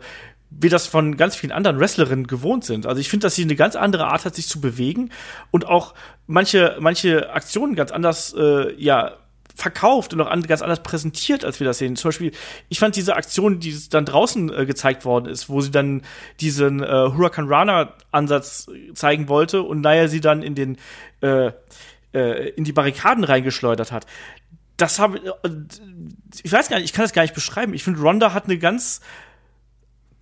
wir das von ganz vielen anderen Wrestlerinnen gewohnt sind. Also ich finde, dass sie eine ganz andere Art hat, sich zu bewegen und auch manche, manche Aktionen ganz anders, äh, ja, verkauft und auch ganz anders präsentiert, als wir das sehen. Zum Beispiel, ich fand diese Aktion, die dann draußen äh, gezeigt worden ist, wo sie dann diesen äh, Huracan Rana Ansatz zeigen wollte und naja, sie dann in den äh, äh, in die Barrikaden reingeschleudert hat. Das habe äh, ich weiß gar nicht, ich kann das gar nicht beschreiben. Ich finde, Ronda hat eine ganz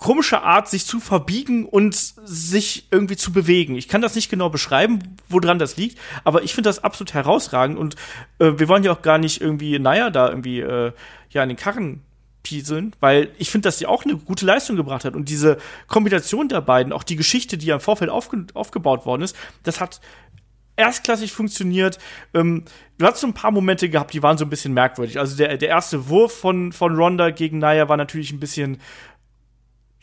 komische Art, sich zu verbiegen und sich irgendwie zu bewegen. Ich kann das nicht genau beschreiben, woran das liegt, aber ich finde das absolut herausragend und äh, wir wollen ja auch gar nicht irgendwie, naja, da irgendwie äh, ja an den Karren pieseln, weil ich finde, dass sie auch eine gute Leistung gebracht hat und diese Kombination der beiden, auch die Geschichte, die ja im Vorfeld aufge aufgebaut worden ist, das hat erstklassig funktioniert. Ähm, du hast so ein paar Momente gehabt, die waren so ein bisschen merkwürdig. Also der, der erste Wurf von, von Ronda gegen Naya war natürlich ein bisschen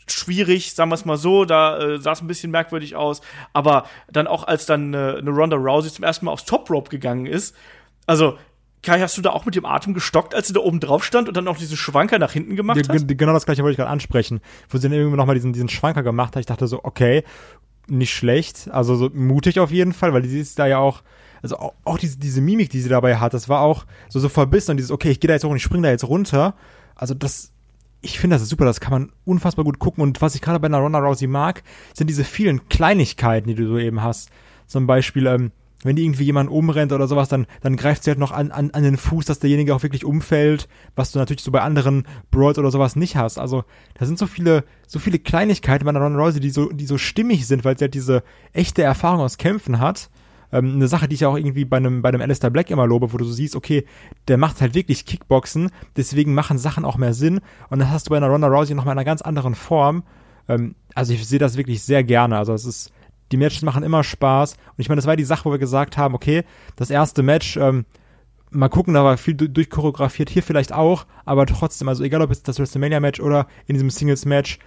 schwierig, sagen wir es mal so, da äh, sah es ein bisschen merkwürdig aus, aber dann auch als dann äh, eine Ronda Rousey zum ersten Mal aufs Top Rope gegangen ist, also Kai, hast du da auch mit dem Atem gestockt, als sie da oben drauf stand und dann auch diesen Schwanker nach hinten gemacht hat? Genau das gleiche wollte ich gerade ansprechen. Wo sie dann irgendwie nochmal diesen, diesen Schwanker gemacht hat. Ich dachte so, okay, nicht schlecht. Also so mutig auf jeden Fall, weil sie ist da ja auch, also auch, auch diese, diese Mimik, die sie dabei hat, das war auch so, so verbissen und dieses, okay, ich gehe da jetzt hoch und ich spring da jetzt runter. Also das, ich finde das ist super, das kann man unfassbar gut gucken. Und was ich gerade bei einer Ronda Rousey mag, sind diese vielen Kleinigkeiten, die du so eben hast. Zum Beispiel, ähm, wenn die irgendwie jemand umrennt oder sowas, dann, dann greift sie halt noch an, an, an den Fuß, dass derjenige auch wirklich umfällt, was du natürlich so bei anderen Brawls oder sowas nicht hast. Also, da sind so viele, so viele Kleinigkeiten bei einer Ronda Rousey, die so, die so stimmig sind, weil sie halt diese echte Erfahrung aus Kämpfen hat ähm, eine Sache, die ich auch irgendwie bei einem, bei einem Alistair Black immer lobe, wo du so siehst, okay, der macht halt wirklich Kickboxen, deswegen machen Sachen auch mehr Sinn. Und das hast du bei einer Ronda Rousey nochmal in einer ganz anderen Form. Ähm, also ich sehe das wirklich sehr gerne. Also es ist, die Matches machen immer Spaß. Und ich meine, das war die Sache, wo wir gesagt haben, okay, das erste Match, ähm, mal gucken, da war viel durchchoreografiert, hier vielleicht auch, aber trotzdem, also egal ob es das WrestleMania-Match oder in diesem Singles-Match,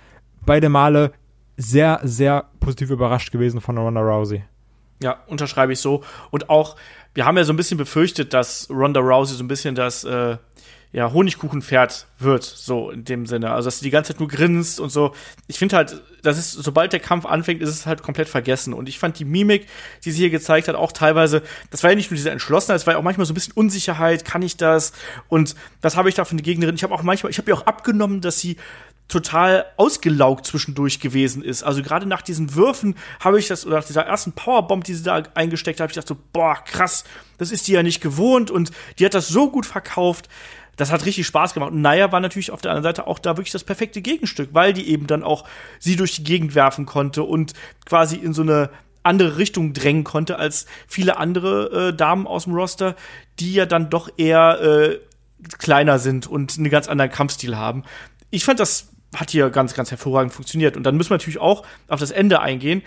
beide Male sehr, sehr positiv überrascht gewesen von Ronda Rousey. Ja, unterschreibe ich so. Und auch, wir haben ja so ein bisschen befürchtet, dass Ronda Rousey so ein bisschen das äh, ja, Honigkuchenpferd wird, so in dem Sinne. Also, dass sie die ganze Zeit nur grinst und so. Ich finde halt, das ist, sobald der Kampf anfängt, ist es halt komplett vergessen. Und ich fand die Mimik, die sie hier gezeigt hat, auch teilweise, das war ja nicht nur diese Entschlossenheit, es war ja auch manchmal so ein bisschen Unsicherheit, kann ich das? Und das habe ich da von der Gegnerin. Ich habe auch manchmal, ich habe ihr auch abgenommen, dass sie total ausgelaugt zwischendurch gewesen ist. Also gerade nach diesen Würfen habe ich das, oder nach dieser ersten Powerbomb, die sie da eingesteckt hat, habe ich gedacht so, boah, krass, das ist die ja nicht gewohnt und die hat das so gut verkauft. Das hat richtig Spaß gemacht. Und Naya war natürlich auf der anderen Seite auch da wirklich das perfekte Gegenstück, weil die eben dann auch sie durch die Gegend werfen konnte und quasi in so eine andere Richtung drängen konnte als viele andere äh, Damen aus dem Roster, die ja dann doch eher äh, kleiner sind und einen ganz anderen Kampfstil haben. Ich fand das hat hier ganz, ganz hervorragend funktioniert. Und dann müssen wir natürlich auch auf das Ende eingehen,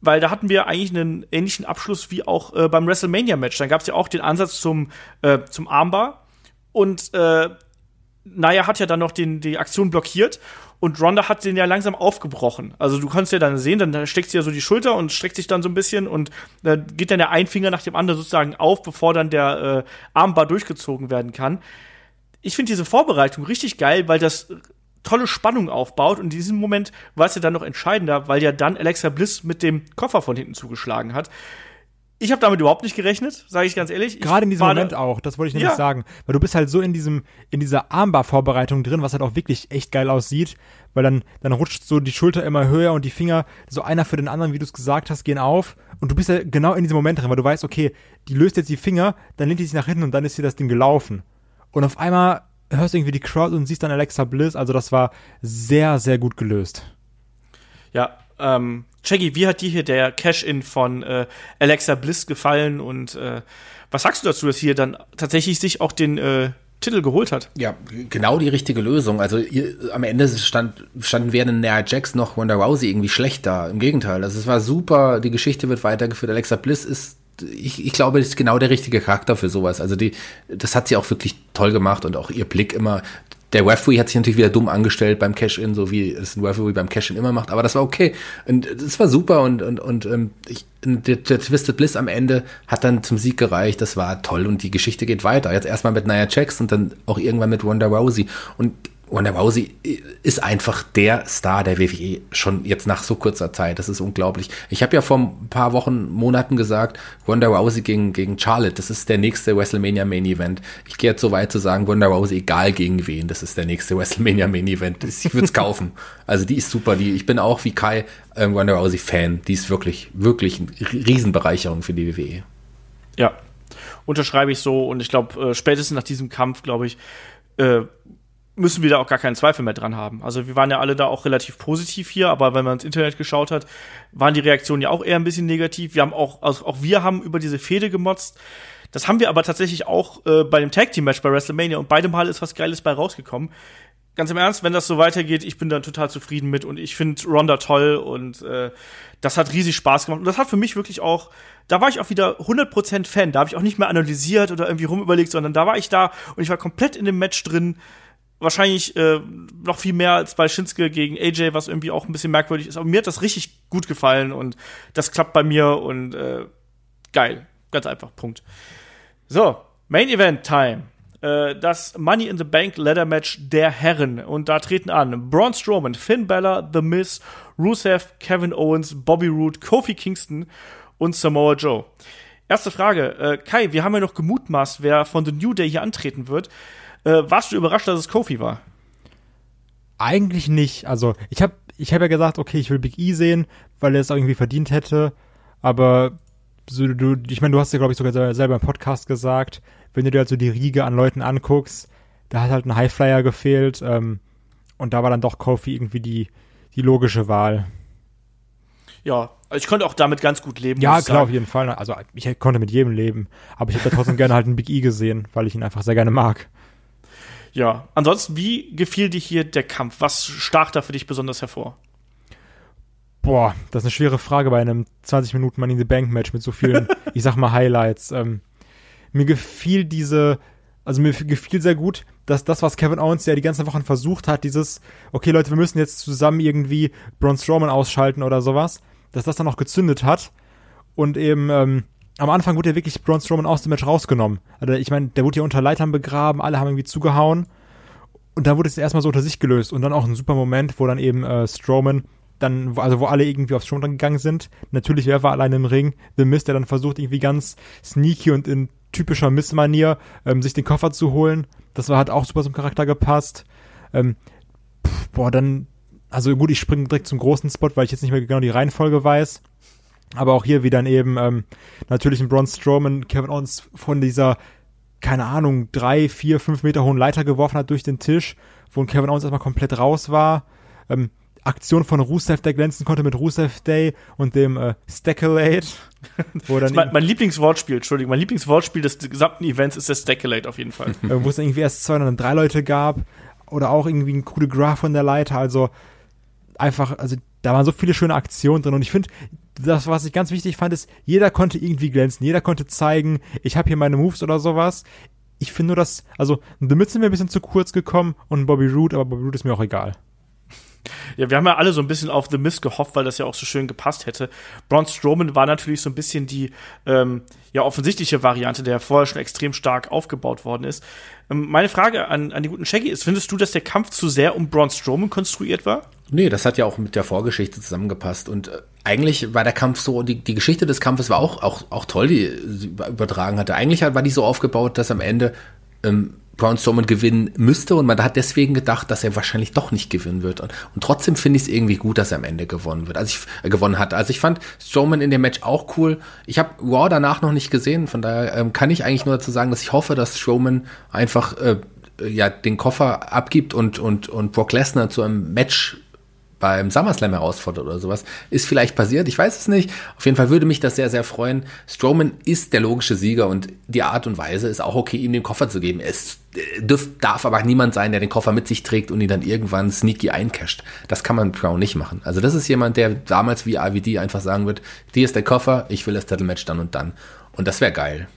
weil da hatten wir eigentlich einen ähnlichen Abschluss wie auch äh, beim WrestleMania-Match. Dann gab es ja auch den Ansatz zum, äh, zum Armbar. Und äh, Naya hat ja dann noch den, die Aktion blockiert und Ronda hat den ja langsam aufgebrochen. Also du kannst ja dann sehen, dann steckt sie ja so die Schulter und streckt sich dann so ein bisschen und da geht dann der ein Finger nach dem anderen sozusagen auf, bevor dann der äh, Armbar durchgezogen werden kann. Ich finde diese Vorbereitung richtig geil, weil das tolle Spannung aufbaut. Und in diesem Moment war es ja dann noch entscheidender, weil ja dann Alexa Bliss mit dem Koffer von hinten zugeschlagen hat. Ich habe damit überhaupt nicht gerechnet, sage ich ganz ehrlich. Gerade in diesem Moment auch, das wollte ich nämlich ja. sagen. Weil du bist halt so in diesem, in dieser Armbar-Vorbereitung drin, was halt auch wirklich echt geil aussieht, weil dann, dann rutscht so die Schulter immer höher und die Finger, so einer für den anderen, wie du es gesagt hast, gehen auf. Und du bist ja genau in diesem Moment drin, weil du weißt, okay, die löst jetzt die Finger, dann lehnt die sich nach hinten und dann ist hier das Ding gelaufen. Und auf einmal hörst du irgendwie die Crowd und siehst dann Alexa Bliss. Also das war sehr, sehr gut gelöst. Ja, ähm, Shaggy, wie hat dir hier der Cash-In von äh, Alexa Bliss gefallen und äh, was sagst du dazu, dass hier dann tatsächlich sich auch den äh, Titel geholt hat? Ja, genau die richtige Lösung. Also ihr, am Ende stand, standen weder Nia Jax noch Wanda Rousey irgendwie schlecht da. Im Gegenteil, also es war super, die Geschichte wird weitergeführt. Alexa Bliss ist ich, ich glaube, das ist genau der richtige Charakter für sowas. Also die, das hat sie auch wirklich toll gemacht und auch ihr Blick immer, der Referee hat sich natürlich wieder dumm angestellt beim Cash-In, so wie es ein Referee beim Cash-In immer macht, aber das war okay. Und das war super und, und, und ähm, ich, der, der Twisted Bliss am Ende hat dann zum Sieg gereicht, das war toll und die Geschichte geht weiter. Jetzt erstmal mit Nia Jax und dann auch irgendwann mit Wanda Rousey. Und Wanda Rousey ist einfach der Star der WWE schon jetzt nach so kurzer Zeit. Das ist unglaublich. Ich habe ja vor ein paar Wochen, Monaten gesagt, Wanda Rousey gegen, gegen Charlotte, das ist der nächste WrestleMania Main Event. Ich gehe jetzt so weit zu sagen, Wanda Rousey, egal gegen wen, das ist der nächste WrestleMania Main Event. Ich würde es kaufen. Also die ist super. Die, ich bin auch wie Kai äh, Wanda Rousey Fan. Die ist wirklich, wirklich eine Riesenbereicherung für die WWE. Ja, unterschreibe ich so. Und ich glaube, äh, spätestens nach diesem Kampf, glaube ich, äh, müssen wir da auch gar keinen Zweifel mehr dran haben. Also wir waren ja alle da auch relativ positiv hier, aber wenn man ins Internet geschaut hat, waren die Reaktionen ja auch eher ein bisschen negativ. Wir haben auch, also auch wir haben über diese Fehde gemotzt. Das haben wir aber tatsächlich auch äh, bei dem Tag Team Match bei WrestleMania und beide Mal ist was Geiles bei rausgekommen. Ganz im Ernst, wenn das so weitergeht, ich bin dann total zufrieden mit und ich finde Ronda toll und äh, das hat riesig Spaß gemacht und das hat für mich wirklich auch, da war ich auch wieder 100% Fan, da habe ich auch nicht mehr analysiert oder irgendwie rumüberlegt, sondern da war ich da und ich war komplett in dem Match drin wahrscheinlich äh, noch viel mehr als bei Shinsuke gegen AJ, was irgendwie auch ein bisschen merkwürdig ist. Aber mir hat das richtig gut gefallen und das klappt bei mir und äh, geil. Ganz einfach, Punkt. So, Main Event Time. Äh, das Money in the Bank Ladder Match der Herren. Und da treten an Braun Strowman, Finn Balor, The Miz, Rusev, Kevin Owens, Bobby Roode, Kofi Kingston und Samoa Joe. Erste Frage. Äh, Kai, wir haben ja noch gemutmaßt, wer von The New Day hier antreten wird. Äh, warst du überrascht, dass es Kofi war? Eigentlich nicht. Also, ich habe ich hab ja gesagt, okay, ich will Big E sehen, weil er es irgendwie verdient hätte. Aber so, du, ich meine, du hast ja, glaube ich, sogar selber im Podcast gesagt, wenn du dir halt so die Riege an Leuten anguckst, da hat halt ein Highflyer gefehlt. Ähm, und da war dann doch Kofi irgendwie die, die logische Wahl. Ja, ich konnte auch damit ganz gut leben. Ja, klar, sagen. auf jeden Fall. Also ich konnte mit jedem leben. Aber ich hätte trotzdem gerne halt einen Big E gesehen, weil ich ihn einfach sehr gerne mag. Ja, ansonsten, wie gefiel dir hier der Kampf? Was stach da für dich besonders hervor? Boah, das ist eine schwere Frage bei einem 20 Minuten Money in the Bank Match mit so vielen, ich sag mal, Highlights. Ähm, mir gefiel diese, also mir gefiel sehr gut, dass das, was Kevin Owens ja die ganzen Wochen versucht hat, dieses, okay Leute, wir müssen jetzt zusammen irgendwie Braun Strowman ausschalten oder sowas, dass das dann auch gezündet hat und eben, ähm, am Anfang wurde ja wirklich Braun Strowman aus dem Match rausgenommen. Also ich meine, der wurde ja unter Leitern begraben, alle haben irgendwie zugehauen. Und da wurde es erstmal so unter sich gelöst. Und dann auch ein super Moment, wo dann eben äh, Strowman dann, also wo alle irgendwie aufs Strowman gegangen sind. Natürlich, wer war alleine im Ring? The Mist, der dann versucht, irgendwie ganz sneaky und in typischer Miss-Manier ähm, sich den Koffer zu holen. Das war, hat auch super zum Charakter gepasst. Ähm, pff, boah, dann, also gut, ich springe direkt zum großen Spot, weil ich jetzt nicht mehr genau die Reihenfolge weiß. Aber auch hier wieder eben ähm, natürlich ein Braun Strowman, Kevin Owens von dieser, keine Ahnung, drei, vier, fünf Meter hohen Leiter geworfen hat durch den Tisch, wo Kevin Owens erstmal komplett raus war. Ähm, Aktion von Rusev, der glänzen konnte mit Rusev Day und dem äh, Stackelate. Wo dann mein, mein Lieblingswortspiel, Entschuldigung, mein Lieblingswortspiel des gesamten Events ist der Stackelate auf jeden Fall. äh, wo es irgendwie erst zwei und dann drei Leute gab oder auch irgendwie ein coole Graph von der Leiter, also einfach, also da waren so viele schöne Aktionen drin und ich finde, das, was ich ganz wichtig fand, ist, jeder konnte irgendwie glänzen, jeder konnte zeigen, ich habe hier meine Moves oder sowas. Ich finde nur, dass, also, The Miz sind mir ein bisschen zu kurz gekommen und Bobby Roode, aber Bobby Roode ist mir auch egal. Ja, wir haben ja alle so ein bisschen auf The Mist gehofft, weil das ja auch so schön gepasst hätte. Braun Strowman war natürlich so ein bisschen die ähm, ja offensichtliche Variante, der vorher schon extrem stark aufgebaut worden ist. Ähm, meine Frage an, an die guten Shaggy ist, findest du, dass der Kampf zu sehr um Braun Strowman konstruiert war? Nee, das hat ja auch mit der Vorgeschichte zusammengepasst. Und äh, eigentlich war der Kampf so, die, die Geschichte des Kampfes war auch, auch, auch toll, die sie übertragen hatte. Eigentlich war die so aufgebaut, dass am Ende ähm, Braun Strowman gewinnen müsste und man hat deswegen gedacht, dass er wahrscheinlich doch nicht gewinnen wird. Und, und trotzdem finde ich es irgendwie gut, dass er am Ende gewonnen wird. Also ich äh, gewonnen hat. Also ich fand Strowman in dem Match auch cool. Ich habe Raw danach noch nicht gesehen, von daher ähm, kann ich eigentlich nur dazu sagen, dass ich hoffe, dass Strowman einfach äh, ja den Koffer abgibt und und und Brock Lesnar zu einem Match beim SummerSlam herausfordert oder sowas. Ist vielleicht passiert, ich weiß es nicht. Auf jeden Fall würde mich das sehr, sehr freuen. Strowman ist der logische Sieger und die Art und Weise ist auch okay, ihm den Koffer zu geben. Es dürf, darf aber niemand sein, der den Koffer mit sich trägt und ihn dann irgendwann sneaky eincasht. Das kann man Brown nicht machen. Also das ist jemand, der damals wie RVD einfach sagen wird, hier ist der Koffer, ich will das Titelmatch dann und dann. Und das wäre geil.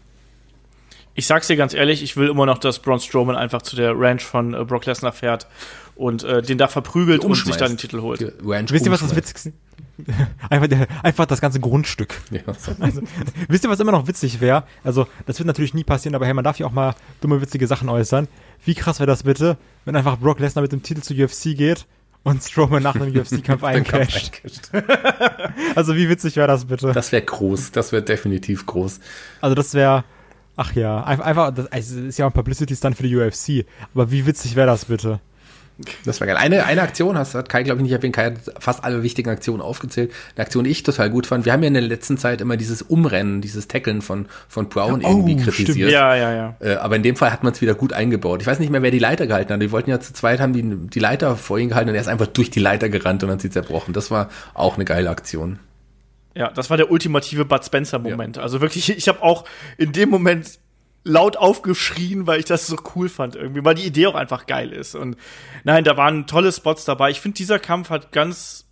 Ich sag's dir ganz ehrlich, ich will immer noch, dass Braun Strowman einfach zu der Ranch von äh, Brock Lesnar fährt und äh, den da verprügelt und sich dann den Titel holt. Wisst ihr, was das Witzigste einfach, der, einfach das ganze Grundstück. Ja, so. also, wisst ihr, was immer noch witzig wäre? Also, das wird natürlich nie passieren, aber hey, man darf ja auch mal dumme, witzige Sachen äußern. Wie krass wäre das bitte, wenn einfach Brock Lesnar mit dem Titel zu UFC geht und Strowman nach einem UFC-Kampf eincasht. also, wie witzig wäre das bitte? Das wäre groß, das wäre definitiv groß. Also, das wäre, ach ja, einfach, das also, ist ja auch ein Publicity-Stunt für die UFC, aber wie witzig wäre das bitte? Das war geil. Eine, eine Aktion hast, hat Kai, glaube ich, nicht erwähnt. Kai hat fast alle wichtigen Aktionen aufgezählt. Eine Aktion, die ich total gut fand. Wir haben ja in der letzten Zeit immer dieses Umrennen, dieses Tackeln von, von Brown oh, irgendwie kritisiert. Stimmt. Ja, ja, ja. Äh, aber in dem Fall hat man es wieder gut eingebaut. Ich weiß nicht mehr, wer die Leiter gehalten hat. Die wollten ja zu zweit, haben die, die Leiter vor ihn gehalten und er ist einfach durch die Leiter gerannt und dann sie zerbrochen. Das war auch eine geile Aktion. Ja, das war der ultimative Bud Spencer-Moment. Ja. Also wirklich, ich habe auch in dem Moment laut aufgeschrien, weil ich das so cool fand irgendwie, weil die Idee auch einfach geil ist. Und nein, da waren tolle Spots dabei. Ich finde, dieser Kampf hat ganz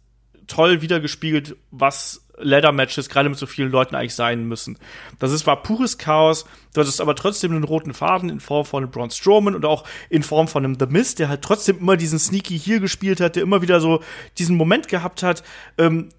toll wiedergespiegelt, was Ladder-Matches gerade mit so vielen Leuten eigentlich sein müssen. Das ist, war pures Chaos. Du hattest aber trotzdem einen roten Faden in Form von Braun Strowman und auch in Form von einem The Mist, der halt trotzdem immer diesen Sneaky hier gespielt hat, der immer wieder so diesen Moment gehabt hat. Ähm,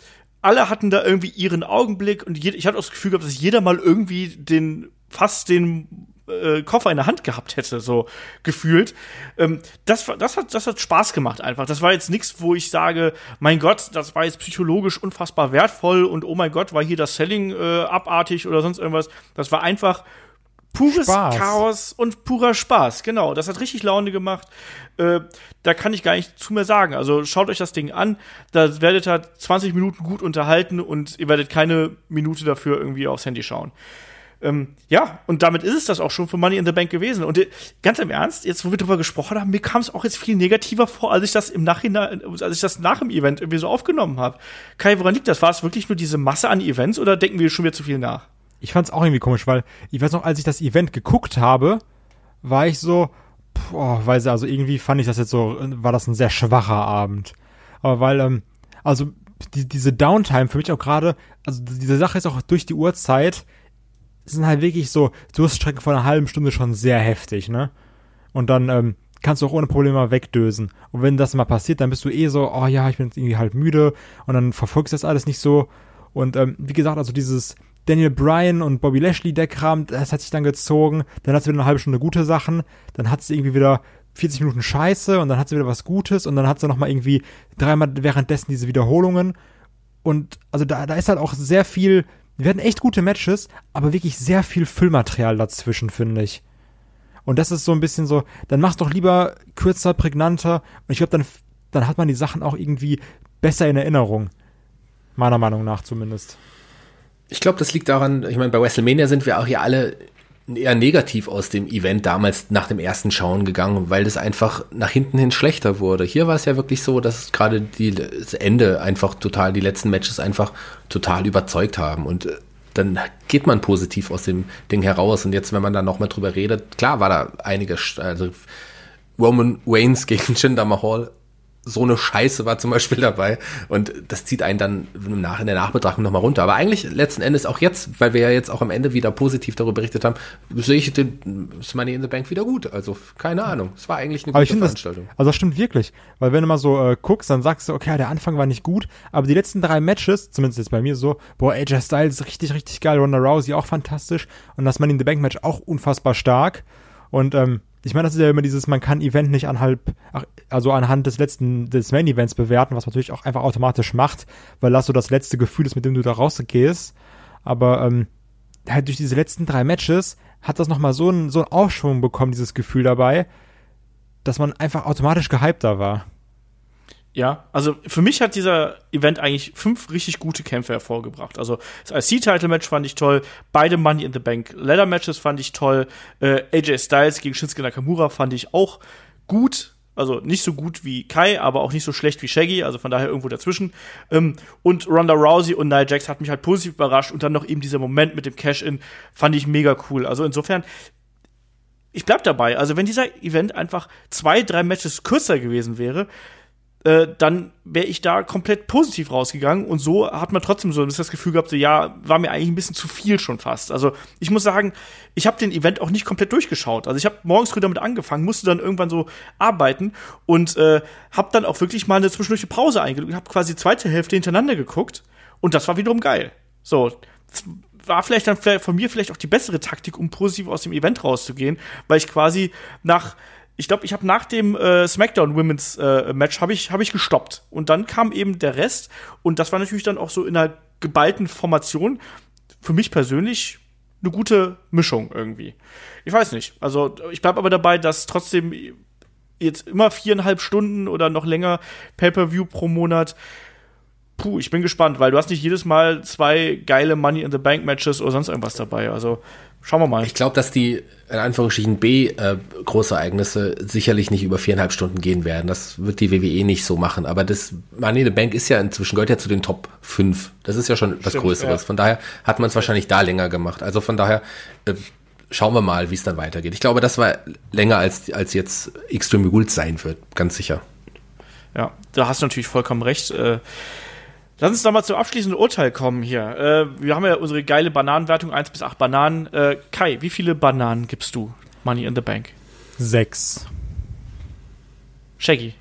alle hatten da irgendwie ihren Augenblick und ich hatte auch das Gefühl gehabt, dass jeder mal irgendwie den fast den äh, Koffer in der Hand gehabt hätte, so gefühlt. Ähm, das, das, hat, das hat Spaß gemacht einfach. Das war jetzt nichts, wo ich sage, mein Gott, das war jetzt psychologisch unfassbar wertvoll und oh mein Gott, war hier das Selling äh, abartig oder sonst irgendwas. Das war einfach pures Spaß. Chaos und purer Spaß. Genau, das hat richtig Laune gemacht. Äh, da kann ich gar nicht zu mehr sagen. Also schaut euch das Ding an. Da werdet ihr 20 Minuten gut unterhalten und ihr werdet keine Minute dafür irgendwie aufs Handy schauen. Ähm, ja, und damit ist es das auch schon für Money in the Bank gewesen. Und äh, ganz im Ernst, jetzt wo wir drüber gesprochen haben, mir kam es auch jetzt viel negativer vor, als ich das im Nachhinein, als ich das nach dem Event irgendwie so aufgenommen habe. Kai, woran liegt das? War es wirklich nur diese Masse an Events oder denken wir schon wieder zu viel nach? Ich fand es auch irgendwie komisch, weil ich weiß noch, als ich das Event geguckt habe, war ich so, boah, weiß also irgendwie fand ich das jetzt so, war das ein sehr schwacher Abend. Aber weil, ähm, also die, diese Downtime für mich auch gerade, also diese Sache ist auch durch die Uhrzeit, sind halt wirklich so Durststrecken von einer halben Stunde schon sehr heftig, ne? Und dann ähm, kannst du auch ohne Probleme wegdösen. Und wenn das mal passiert, dann bist du eh so, oh ja, ich bin irgendwie halt müde und dann verfolgst du das alles nicht so. Und ähm, wie gesagt, also dieses Daniel Bryan und Bobby Lashley Deckkram, das hat sich dann gezogen. Dann hat sie wieder eine halbe Stunde gute Sachen. Dann hat sie irgendwie wieder 40 Minuten Scheiße und dann hat sie wieder was Gutes und dann hat sie nochmal irgendwie dreimal währenddessen diese Wiederholungen. Und also da, da ist halt auch sehr viel wir hatten echt gute Matches, aber wirklich sehr viel Füllmaterial dazwischen, finde ich. Und das ist so ein bisschen so, dann mach's doch lieber kürzer, prägnanter. Und ich glaube, dann, dann hat man die Sachen auch irgendwie besser in Erinnerung. Meiner Meinung nach zumindest. Ich glaube, das liegt daran, ich meine, bei WrestleMania sind wir auch hier alle eher negativ aus dem Event damals nach dem ersten Schauen gegangen, weil das einfach nach hinten hin schlechter wurde. Hier war es ja wirklich so, dass gerade die, das Ende einfach total, die letzten Matches einfach total überzeugt haben und äh, dann geht man positiv aus dem Ding heraus und jetzt, wenn man dann nochmal drüber redet, klar war da einige, also Roman Waynes gegen Jinder Mahal so eine Scheiße war zum Beispiel dabei. Und das zieht einen dann nach, in der Nachbetrachtung nochmal runter. Aber eigentlich letzten Endes auch jetzt, weil wir ja jetzt auch am Ende wieder positiv darüber berichtet haben, sehe ich den Money in the Bank wieder gut. Also keine Ahnung, es war eigentlich eine aber gute Veranstaltung. Das, also das stimmt wirklich, weil wenn du mal so äh, guckst, dann sagst du, okay, der Anfang war nicht gut, aber die letzten drei Matches, zumindest jetzt bei mir so, boah, AJ Styles richtig, richtig geil, Ronda Rousey auch fantastisch. Und das Money in the Bank Match auch unfassbar stark. Und ähm, ich meine, das ist ja immer dieses, man kann Event nicht anhand, also anhand des letzten, des Main Events bewerten, was man natürlich auch einfach automatisch macht, weil das so das letzte Gefühl ist, mit dem du da rausgehst. Aber ähm, halt durch diese letzten drei Matches hat das nochmal so einen, so einen Aufschwung bekommen, dieses Gefühl dabei, dass man einfach automatisch gehypter war. Ja, also für mich hat dieser Event eigentlich fünf richtig gute Kämpfe hervorgebracht. Also das IC-Title-Match fand ich toll, beide Money in the Bank Leather-Matches fand ich toll, äh, AJ Styles gegen Shinsuke Nakamura fand ich auch gut. Also nicht so gut wie Kai, aber auch nicht so schlecht wie Shaggy, also von daher irgendwo dazwischen. Ähm, und Ronda Rousey und Nia Jax hat mich halt positiv überrascht und dann noch eben dieser Moment mit dem Cash-In fand ich mega cool. Also insofern, ich bleib dabei. Also wenn dieser Event einfach zwei, drei Matches kürzer gewesen wäre, äh, dann wäre ich da komplett positiv rausgegangen und so hat man trotzdem so das Gefühl gehabt, so ja, war mir eigentlich ein bisschen zu viel schon fast. Also ich muss sagen, ich habe den Event auch nicht komplett durchgeschaut. Also ich habe morgens früh damit angefangen, musste dann irgendwann so arbeiten und äh, habe dann auch wirklich mal eine zwischendurch Pause eingelegt, habe quasi zweite Hälfte hintereinander geguckt und das war wiederum geil. So, war vielleicht dann von mir vielleicht auch die bessere Taktik, um positiv aus dem Event rauszugehen, weil ich quasi nach ich glaube, ich habe nach dem äh, SmackDown Women's äh, Match habe ich habe ich gestoppt und dann kam eben der Rest und das war natürlich dann auch so in einer geballten Formation für mich persönlich eine gute Mischung irgendwie. Ich weiß nicht. Also ich bleibe aber dabei, dass trotzdem jetzt immer viereinhalb Stunden oder noch länger Pay-per-View pro Monat. Puh, ich bin gespannt, weil du hast nicht jedes Mal zwei geile Money in the Bank Matches oder sonst irgendwas dabei. Also Schauen wir mal. Ich glaube, dass die in Anführungsstrichen B äh, Großereignisse sicherlich nicht über viereinhalb Stunden gehen werden. Das wird die WWE nicht so machen. Aber das Money in the Bank ist ja inzwischen gehört ja zu den Top 5. Das ist ja schon was Größeres. Ja. Von daher hat man es wahrscheinlich da länger gemacht. Also von daher äh, schauen wir mal, wie es dann weitergeht. Ich glaube, das war länger als als jetzt Extreme Rules sein wird, ganz sicher. Ja, da hast du natürlich vollkommen recht. Äh, Lass uns doch mal zum abschließenden Urteil kommen hier. Äh, wir haben ja unsere geile Bananenwertung, 1 bis 8 Bananen. Äh, Kai, wie viele Bananen gibst du Money in the Bank? Sechs. Shaggy.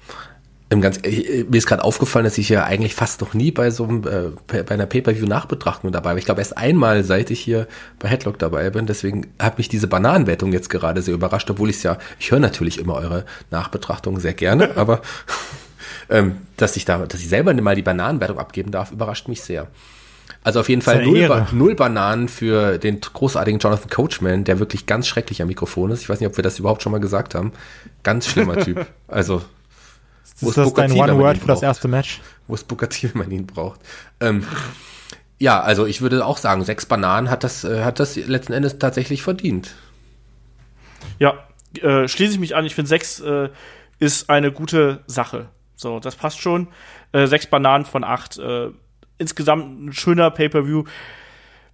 Im ganz, äh, mir ist gerade aufgefallen, dass ich ja eigentlich fast noch nie bei so einem, äh, bei einer Pay-Per-View-Nachbetrachtung dabei war. Ich glaube erst einmal, seit ich hier bei Headlock dabei bin. Deswegen hat mich diese Bananenwertung jetzt gerade sehr überrascht, obwohl ich es ja, ich höre natürlich immer eure Nachbetrachtungen sehr gerne, aber ähm, dass ich da, dass ich selber mal die Bananenwertung abgeben darf, überrascht mich sehr. Also auf jeden Fall null, ba null, Bananen für den großartigen Jonathan Coachman, der wirklich ganz schrecklich am Mikrofon ist. Ich weiß nicht, ob wir das überhaupt schon mal gesagt haben. Ganz schlimmer Typ. Also ist das dein One Word für das erste Match? Wo es Booker T, wenn man ihn braucht. Ähm, ja, also ich würde auch sagen, sechs Bananen hat das, äh, hat das letzten Endes tatsächlich verdient. Ja, äh, schließe ich mich an. Ich finde, sechs äh, ist eine gute Sache. So, das passt schon. Äh, sechs Bananen von acht. Äh, insgesamt ein schöner Pay-per-View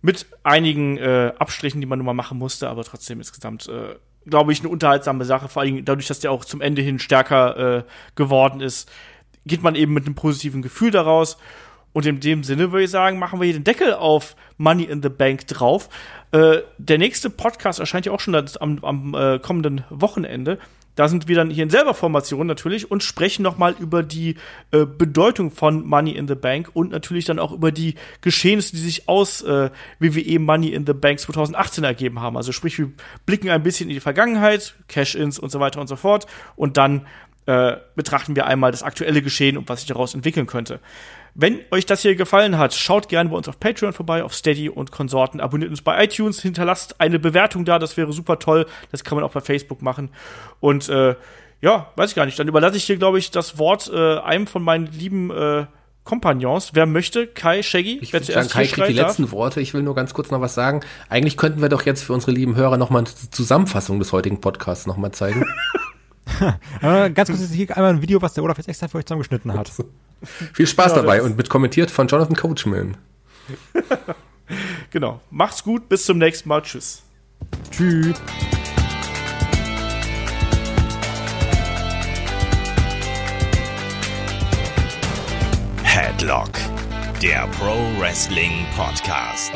mit einigen äh, Abstrichen, die man nun mal machen musste, aber trotzdem insgesamt, äh, glaube ich, eine unterhaltsame Sache. Vor allem dadurch, dass der auch zum Ende hin stärker äh, geworden ist, geht man eben mit einem positiven Gefühl daraus. Und in dem Sinne würde ich sagen, machen wir hier den Deckel auf Money in the Bank drauf. Äh, der nächste Podcast erscheint ja auch schon am, am äh, kommenden Wochenende. Da sind wir dann hier in selber Formation natürlich und sprechen nochmal über die äh, Bedeutung von Money in the Bank und natürlich dann auch über die Geschehnisse, die sich aus äh, WWE Money in the Bank 2018 ergeben haben. Also sprich, wir blicken ein bisschen in die Vergangenheit, Cash-ins und so weiter und so fort und dann äh, betrachten wir einmal das aktuelle Geschehen und was sich daraus entwickeln könnte. Wenn euch das hier gefallen hat, schaut gerne bei uns auf Patreon vorbei, auf Steady und Konsorten. Abonniert uns bei iTunes, hinterlasst eine Bewertung da, das wäre super toll. Das kann man auch bei Facebook machen. Und äh, ja, weiß ich gar nicht. Dann überlasse ich hier, glaube ich, das Wort äh, einem von meinen lieben äh, Kompagnons. Wer möchte? Kai, Shaggy? Ich würde sagen, Kai kriegt die darf. letzten Worte. Ich will nur ganz kurz noch was sagen. Eigentlich könnten wir doch jetzt für unsere lieben Hörer noch mal eine Zusammenfassung des heutigen Podcasts noch mal zeigen. ganz kurz, hier einmal ein Video, was der Olaf jetzt extra für euch zusammengeschnitten hat. Viel Spaß ja, dabei und mit kommentiert von Jonathan Coachman. genau. Macht's gut, bis zum nächsten Mal. Tschüss. Tschüss. Headlock, der Pro Wrestling Podcast.